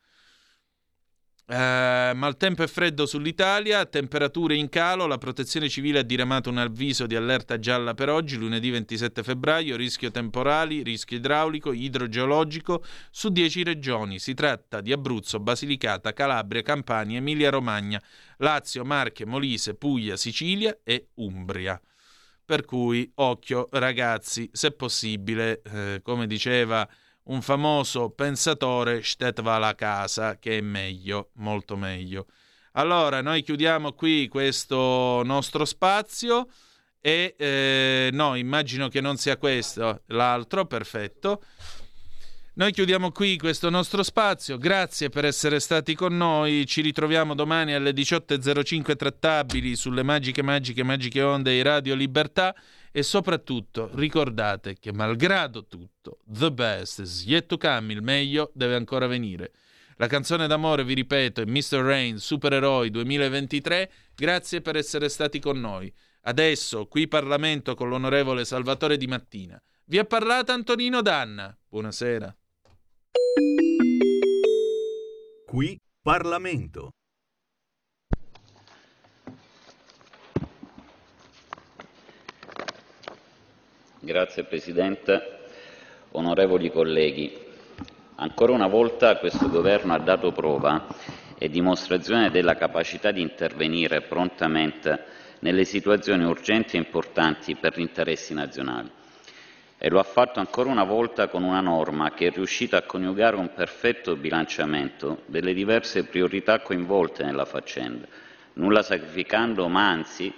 S1: Uh, maltempo e freddo sull'Italia, temperature in calo, la protezione civile ha diramato un avviso di allerta gialla per oggi, lunedì 27 febbraio, rischio temporali, rischio idraulico, idrogeologico su 10 regioni. Si tratta di Abruzzo, Basilicata, Calabria, Campania, Emilia-Romagna, Lazio, Marche, Molise, Puglia, Sicilia e Umbria. Per cui occhio ragazzi, se possibile, eh, come diceva un famoso pensatore Stet va casa, che è meglio, molto meglio. Allora, noi chiudiamo qui questo nostro spazio e eh, no, immagino che non sia questo, l'altro, perfetto. Noi chiudiamo qui questo nostro spazio, grazie per essere stati con noi, ci ritroviamo domani alle 18.05 trattabili sulle magiche, magiche, magiche onde di Radio Libertà e soprattutto ricordate che malgrado tutto, the best is yet to come, il meglio deve ancora venire. La canzone d'amore, vi ripeto, è Mr. Rain, Supereroi 2023, grazie per essere stati con noi. Adesso, qui Parlamento con l'onorevole Salvatore Di Mattina. Vi ha parlato Antonino Danna. Buonasera.
S15: Qui Parlamento.
S16: Grazie Presidente, onorevoli colleghi. Ancora una volta questo Governo ha dato prova e dimostrazione della capacità di intervenire prontamente nelle situazioni urgenti e importanti per gli interessi nazionali. E lo ha fatto ancora una volta con una norma che è riuscita a coniugare un perfetto bilanciamento delle diverse priorità coinvolte nella faccenda, nulla sacrificando, ma anzi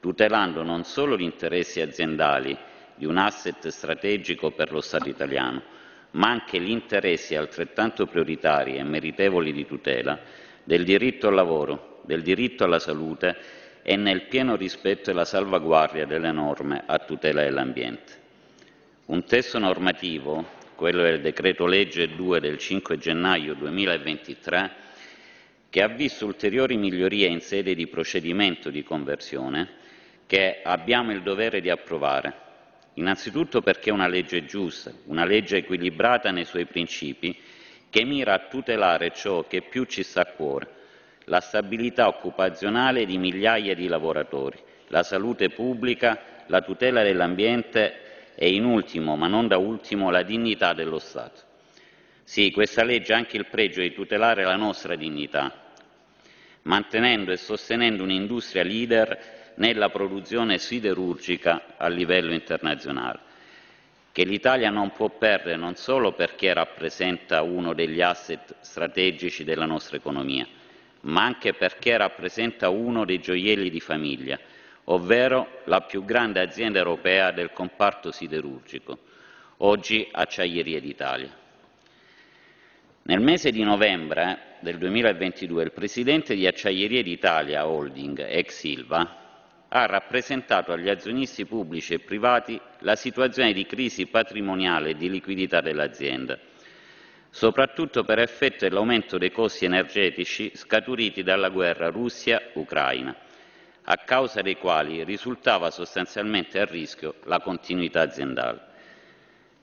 S16: tutelando non solo gli interessi aziendali di un asset strategico per lo Stato italiano, ma anche gli interessi altrettanto prioritari e meritevoli di tutela del diritto al lavoro, del diritto alla salute e nel pieno rispetto e la salvaguardia delle norme a tutela dell'ambiente. Un testo normativo, quello del decreto legge 2 del 5 gennaio 2023, che ha visto ulteriori migliorie in sede di procedimento di conversione, che abbiamo il dovere di approvare. Innanzitutto perché è una legge giusta, una legge equilibrata nei suoi principi, che mira a tutelare ciò che più ci sta a cuore, la stabilità occupazionale di migliaia di lavoratori, la salute pubblica, la tutela dell'ambiente e, in ultimo, ma non da ultimo, la dignità dello Stato. Sì, questa legge ha anche il pregio di tutelare la nostra dignità, mantenendo e sostenendo un'industria leader nella produzione siderurgica a livello internazionale, che l'Italia non può perdere non solo perché rappresenta uno degli asset strategici della nostra economia, ma anche perché rappresenta uno dei gioielli di famiglia, ovvero la più grande azienda europea del comparto siderurgico, oggi Acciaierie d'Italia. Nel mese di novembre del 2022 il presidente di Acciaierie d'Italia Holding, ex Silva, ha rappresentato agli azionisti pubblici e privati la situazione di crisi patrimoniale e di liquidità dell'azienda, soprattutto per effetto dell'aumento dei costi energetici scaturiti dalla guerra Russia-Ucraina, a causa dei quali risultava sostanzialmente a rischio la continuità aziendale.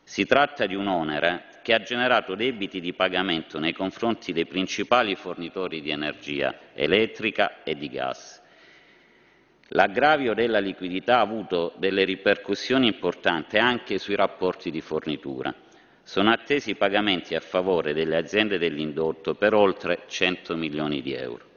S16: Si tratta di un onere che ha generato debiti di pagamento nei confronti dei principali fornitori di energia elettrica e di gas. L'aggravio della liquidità ha avuto delle ripercussioni importanti anche sui rapporti di fornitura. Sono attesi pagamenti a favore delle aziende dell'indotto per oltre 100 milioni di euro.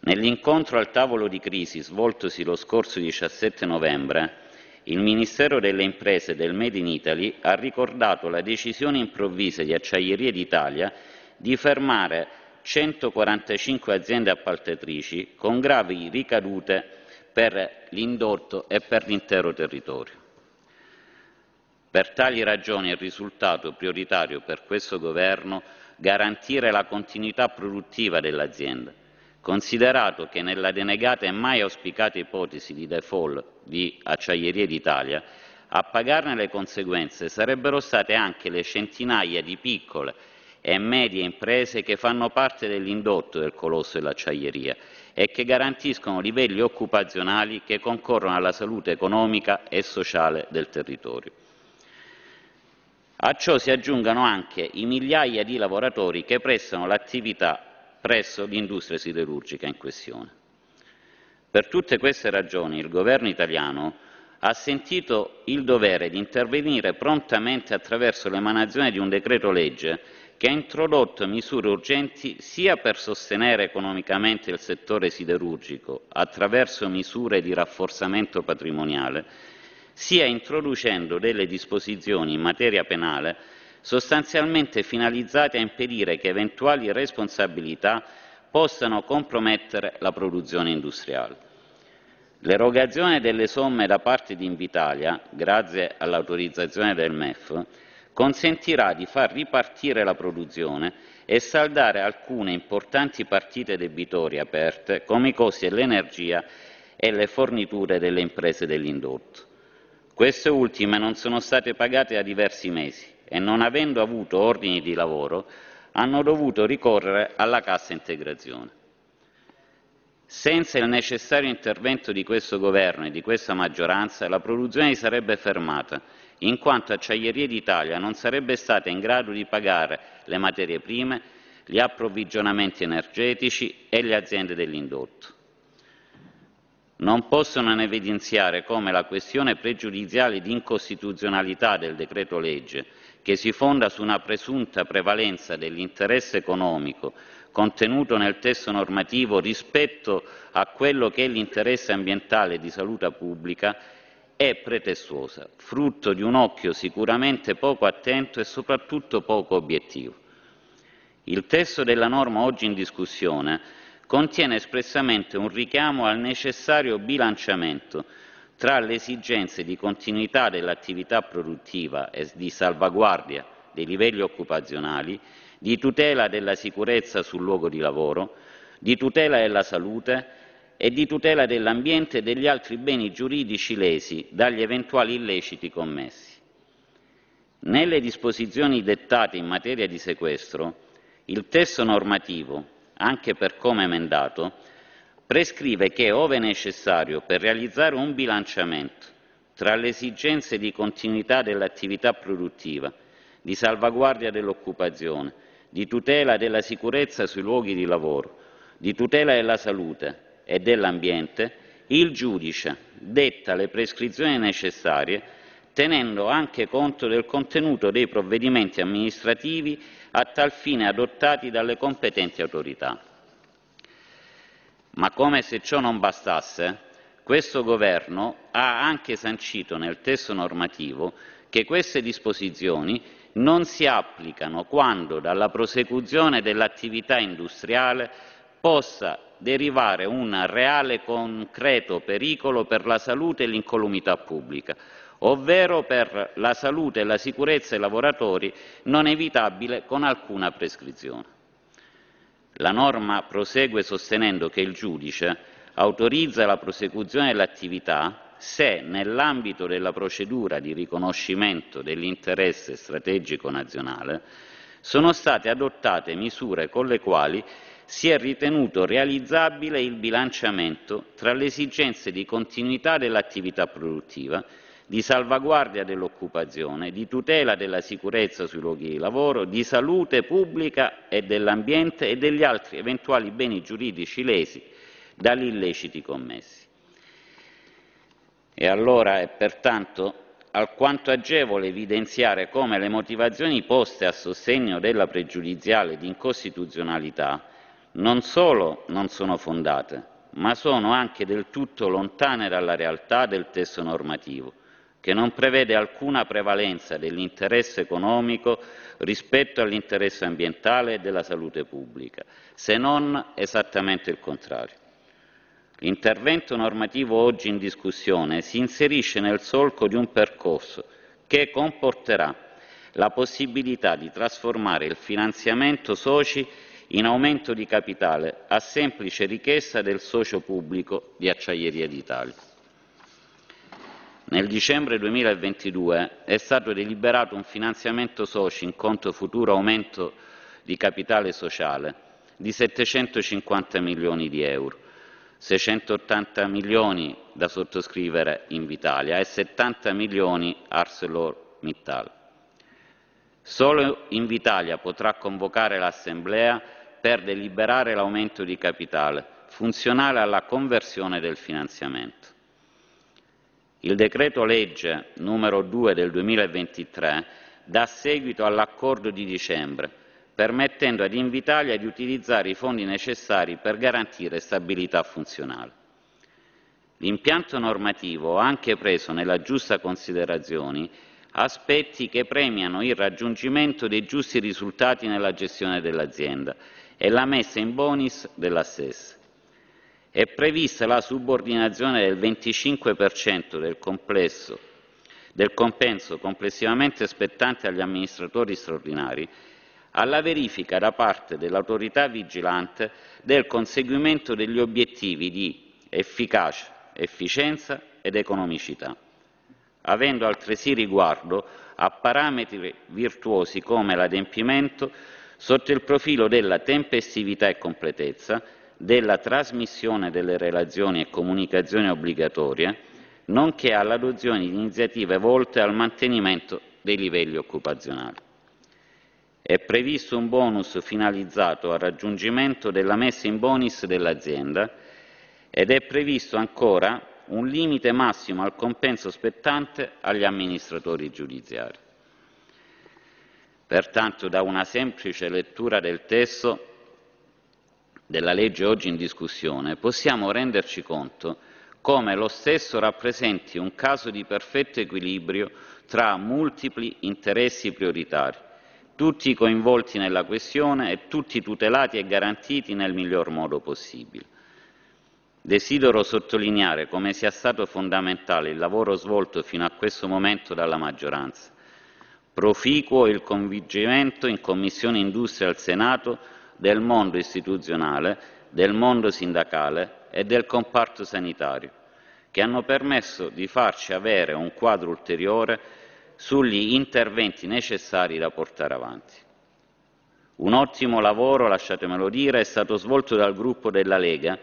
S16: Nell'incontro al tavolo di crisi svoltosi lo scorso 17 novembre, il Ministero delle Imprese del Made in Italy ha ricordato la decisione improvvisa di Acciaierie d'Italia di fermare 145 aziende appaltatrici con gravi ricadute per l'indotto e per l'intero territorio. Per tali ragioni è risultato prioritario per questo Governo garantire la continuità produttiva dell'azienda, considerato che nella denegata e mai auspicata ipotesi di default di Acciaierie d'Italia, a pagarne le conseguenze sarebbero state anche le centinaia di piccole e medie imprese che fanno parte dell'indotto del colosso dell'acciaieria e che garantiscono livelli occupazionali che concorrono alla salute economica e sociale del territorio. A ciò si aggiungano anche i migliaia di lavoratori che prestano l'attività presso l'industria siderurgica in questione. Per tutte queste ragioni il Governo italiano ha sentito il dovere di intervenire prontamente attraverso l'emanazione di un decreto legge che ha introdotto misure urgenti sia per sostenere economicamente il settore siderurgico attraverso misure di rafforzamento patrimoniale, sia introducendo delle disposizioni in materia penale sostanzialmente finalizzate a impedire che eventuali responsabilità possano compromettere la produzione industriale. L'erogazione delle somme da parte di Invitalia, grazie all'autorizzazione del MEF, consentirà di far ripartire la produzione e saldare alcune importanti partite debitorie aperte, come i costi dell'energia e le forniture delle imprese dell'indotto. Queste ultime non sono state pagate da diversi mesi e non avendo avuto ordini di lavoro hanno dovuto ricorrere alla cassa integrazione. Senza il necessario intervento di questo Governo e di questa maggioranza la produzione si sarebbe fermata, in quanto Acciaierie d'Italia non sarebbe stata in grado di pagare le materie prime, gli approvvigionamenti energetici e le aziende dell'indotto. Non posso non evidenziare come la questione pregiudiziale di incostituzionalità del decreto legge che si fonda su una presunta prevalenza dell'interesse economico contenuto nel testo normativo rispetto a quello che è l'interesse ambientale di salute pubblica è pretestuosa, frutto di un occhio sicuramente poco attento e soprattutto poco obiettivo. Il testo della norma oggi in discussione contiene espressamente un richiamo al necessario bilanciamento tra le esigenze di continuità dell'attività produttiva e di salvaguardia dei livelli occupazionali, di tutela della sicurezza sul luogo di lavoro, di tutela della salute e di tutela dell'ambiente e degli altri beni giuridici lesi dagli eventuali illeciti commessi. Nelle disposizioni dettate in materia di sequestro, il testo normativo, anche per come emendato, prescrive che, ove necessario, per realizzare un bilanciamento tra le esigenze di continuità dell'attività produttiva, di salvaguardia dell'occupazione, di tutela della sicurezza sui luoghi di lavoro, di tutela della salute e dell'ambiente, il giudice detta le prescrizioni necessarie tenendo anche conto del contenuto dei provvedimenti amministrativi a tal fine adottati dalle competenti autorità. Ma come se ciò non bastasse, questo Governo ha anche sancito nel testo normativo che queste disposizioni non si applicano quando dalla prosecuzione dell'attività industriale possa derivare un reale e concreto pericolo per la salute e l'incolumità pubblica, ovvero per la salute e la sicurezza dei lavoratori non evitabile con alcuna prescrizione. La norma prosegue sostenendo che il giudice autorizza la prosecuzione dell'attività se, nell'ambito della procedura di riconoscimento dell'interesse strategico nazionale, sono state adottate misure con le quali si è ritenuto realizzabile il bilanciamento tra le esigenze di continuità dell'attività produttiva, di salvaguardia dell'occupazione, di tutela della sicurezza sui luoghi di lavoro, di salute pubblica e dell'ambiente e degli altri eventuali beni giuridici lesi dagli illeciti commessi. E allora è pertanto alquanto agevole evidenziare come le motivazioni poste a sostegno della pregiudiziale di incostituzionalità non solo non sono fondate, ma sono anche del tutto lontane dalla realtà del testo normativo, che non prevede alcuna prevalenza dell'interesse economico rispetto all'interesse ambientale e della salute pubblica, se non esattamente il contrario. L'intervento normativo oggi in discussione si inserisce nel solco di un percorso che comporterà la possibilità di trasformare il finanziamento soci in aumento di capitale a semplice richiesta del socio pubblico di Acciaieria d'Italia. Nel dicembre 2022 è stato deliberato un finanziamento soci in conto futuro aumento di capitale sociale di 750 milioni di euro, 680 milioni da sottoscrivere Invitalia e 70 milioni ArcelorMittal. Solo Invitalia potrà convocare l'Assemblea per deliberare l'aumento di capitale, funzionale alla conversione del finanziamento. Il decreto legge numero 2 del 2023 dà seguito all'accordo di dicembre, permettendo ad Invitalia di utilizzare i fondi necessari per garantire stabilità funzionale. L'impianto normativo ha anche preso nella giusta considerazione aspetti che premiano il raggiungimento dei giusti risultati nella gestione dell'azienda e la messa in bonis della stessa. È prevista la subordinazione del 25% del, complesso, del compenso complessivamente spettante agli amministratori straordinari alla verifica da parte dell'autorità vigilante del conseguimento degli obiettivi di efficacia, efficienza ed economicità, avendo altresì riguardo a parametri virtuosi come l'adempimento sotto il profilo della tempestività e completezza, della trasmissione delle relazioni e comunicazioni obbligatorie, nonché all'adozione di iniziative volte al mantenimento dei livelli occupazionali. È previsto un bonus finalizzato al raggiungimento della messa in bonus dell'azienda ed è previsto ancora un limite massimo al compenso spettante agli amministratori giudiziari. Pertanto, da una semplice lettura del testo della legge oggi in discussione, possiamo renderci conto come lo stesso rappresenti un caso di perfetto equilibrio tra multipli interessi prioritari, tutti coinvolti nella questione e tutti tutelati e garantiti nel miglior modo possibile. Desidero sottolineare come sia stato fondamentale il lavoro svolto fino a questo momento dalla maggioranza, proficuo il convincimento in Commissione Industria al Senato del mondo istituzionale, del mondo sindacale e del comparto sanitario, che hanno permesso di farci avere un quadro ulteriore sugli interventi necessari da portare avanti. Un ottimo lavoro, lasciatemelo dire, è stato svolto dal gruppo della Lega,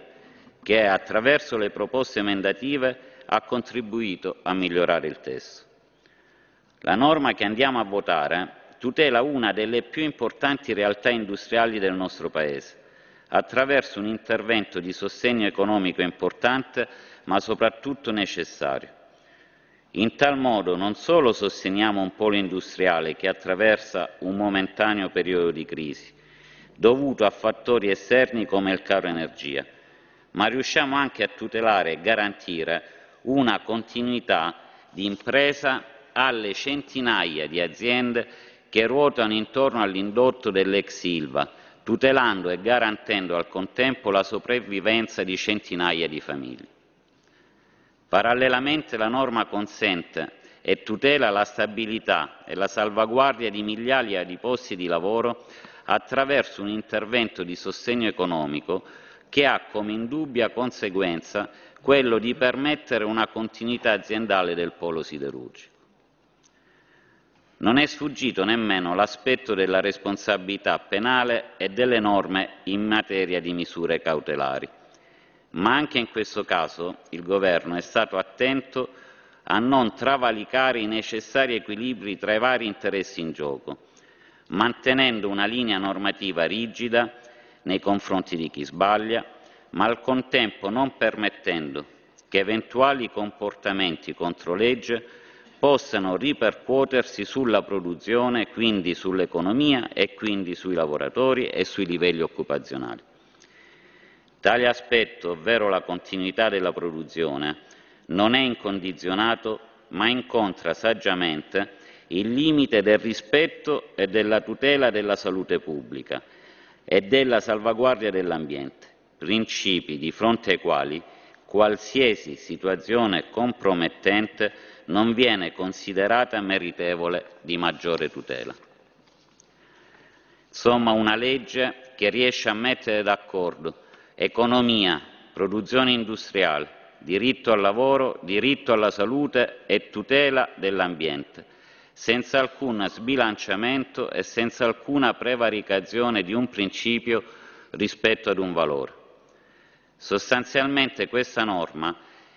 S16: che attraverso le proposte emendative ha contribuito a migliorare il testo. La norma che andiamo a votare tutela una delle più importanti realtà industriali del nostro Paese, attraverso un intervento di sostegno economico importante, ma soprattutto necessario. In tal modo non solo sosteniamo un polo industriale che attraversa un momentaneo periodo di crisi, dovuto a fattori esterni come il caro energia, ma riusciamo anche a tutelare e garantire una continuità di impresa alle centinaia di aziende che ruotano intorno all'indotto dell'ex Ilva, tutelando e garantendo al contempo la sopravvivenza di centinaia di famiglie. Parallelamente la norma consente e tutela la stabilità e la salvaguardia di migliaia di posti di lavoro attraverso un intervento di sostegno economico che ha come indubbia conseguenza quello di permettere una continuità aziendale del polo siderurgico. Non è sfuggito nemmeno l'aspetto della responsabilità penale e delle norme in materia di misure cautelari, ma anche in questo caso il Governo è stato attento a non travalicare i necessari equilibri tra i vari interessi in gioco, mantenendo una linea normativa rigida nei confronti di chi sbaglia, ma al contempo non permettendo che eventuali comportamenti contro legge possano ripercuotersi sulla produzione, quindi sull'economia e quindi sui lavoratori e sui livelli occupazionali. Tale aspetto, ovvero la continuità della produzione, non è incondizionato ma incontra saggiamente il limite del rispetto e della tutela della salute pubblica e della salvaguardia dell'ambiente, principi di fronte ai quali qualsiasi situazione compromettente non viene considerata meritevole di maggiore tutela. Insomma, una legge che riesce a mettere d'accordo economia, produzione industriale, diritto al lavoro, diritto alla salute e tutela dell'ambiente, senza alcun sbilanciamento e senza alcuna prevaricazione di un principio rispetto ad un valore. Sostanzialmente questa norma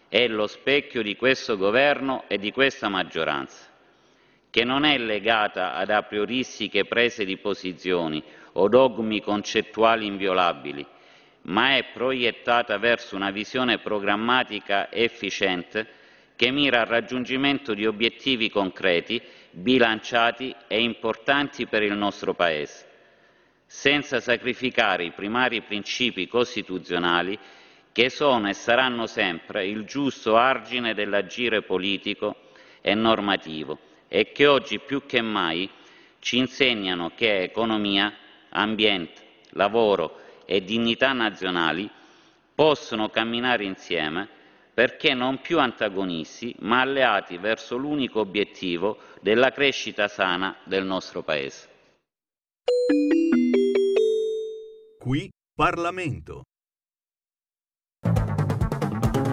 S16: è lo specchio di questo governo e di questa maggioranza, che non è legata ad aprioristiche prese di posizioni o dogmi concettuali inviolabili, ma è proiettata verso una visione programmatica efficiente che mira al raggiungimento di obiettivi concreti, bilanciati e importanti per il nostro Paese, senza sacrificare i primari principi costituzionali che sono e saranno sempre il giusto argine dell'agire politico e normativo e che oggi più che mai ci insegnano che economia, ambiente, lavoro e dignità nazionali possono camminare insieme perché non più antagonisti, ma alleati verso l'unico obiettivo della crescita sana del nostro Paese.
S15: Qui Parlamento.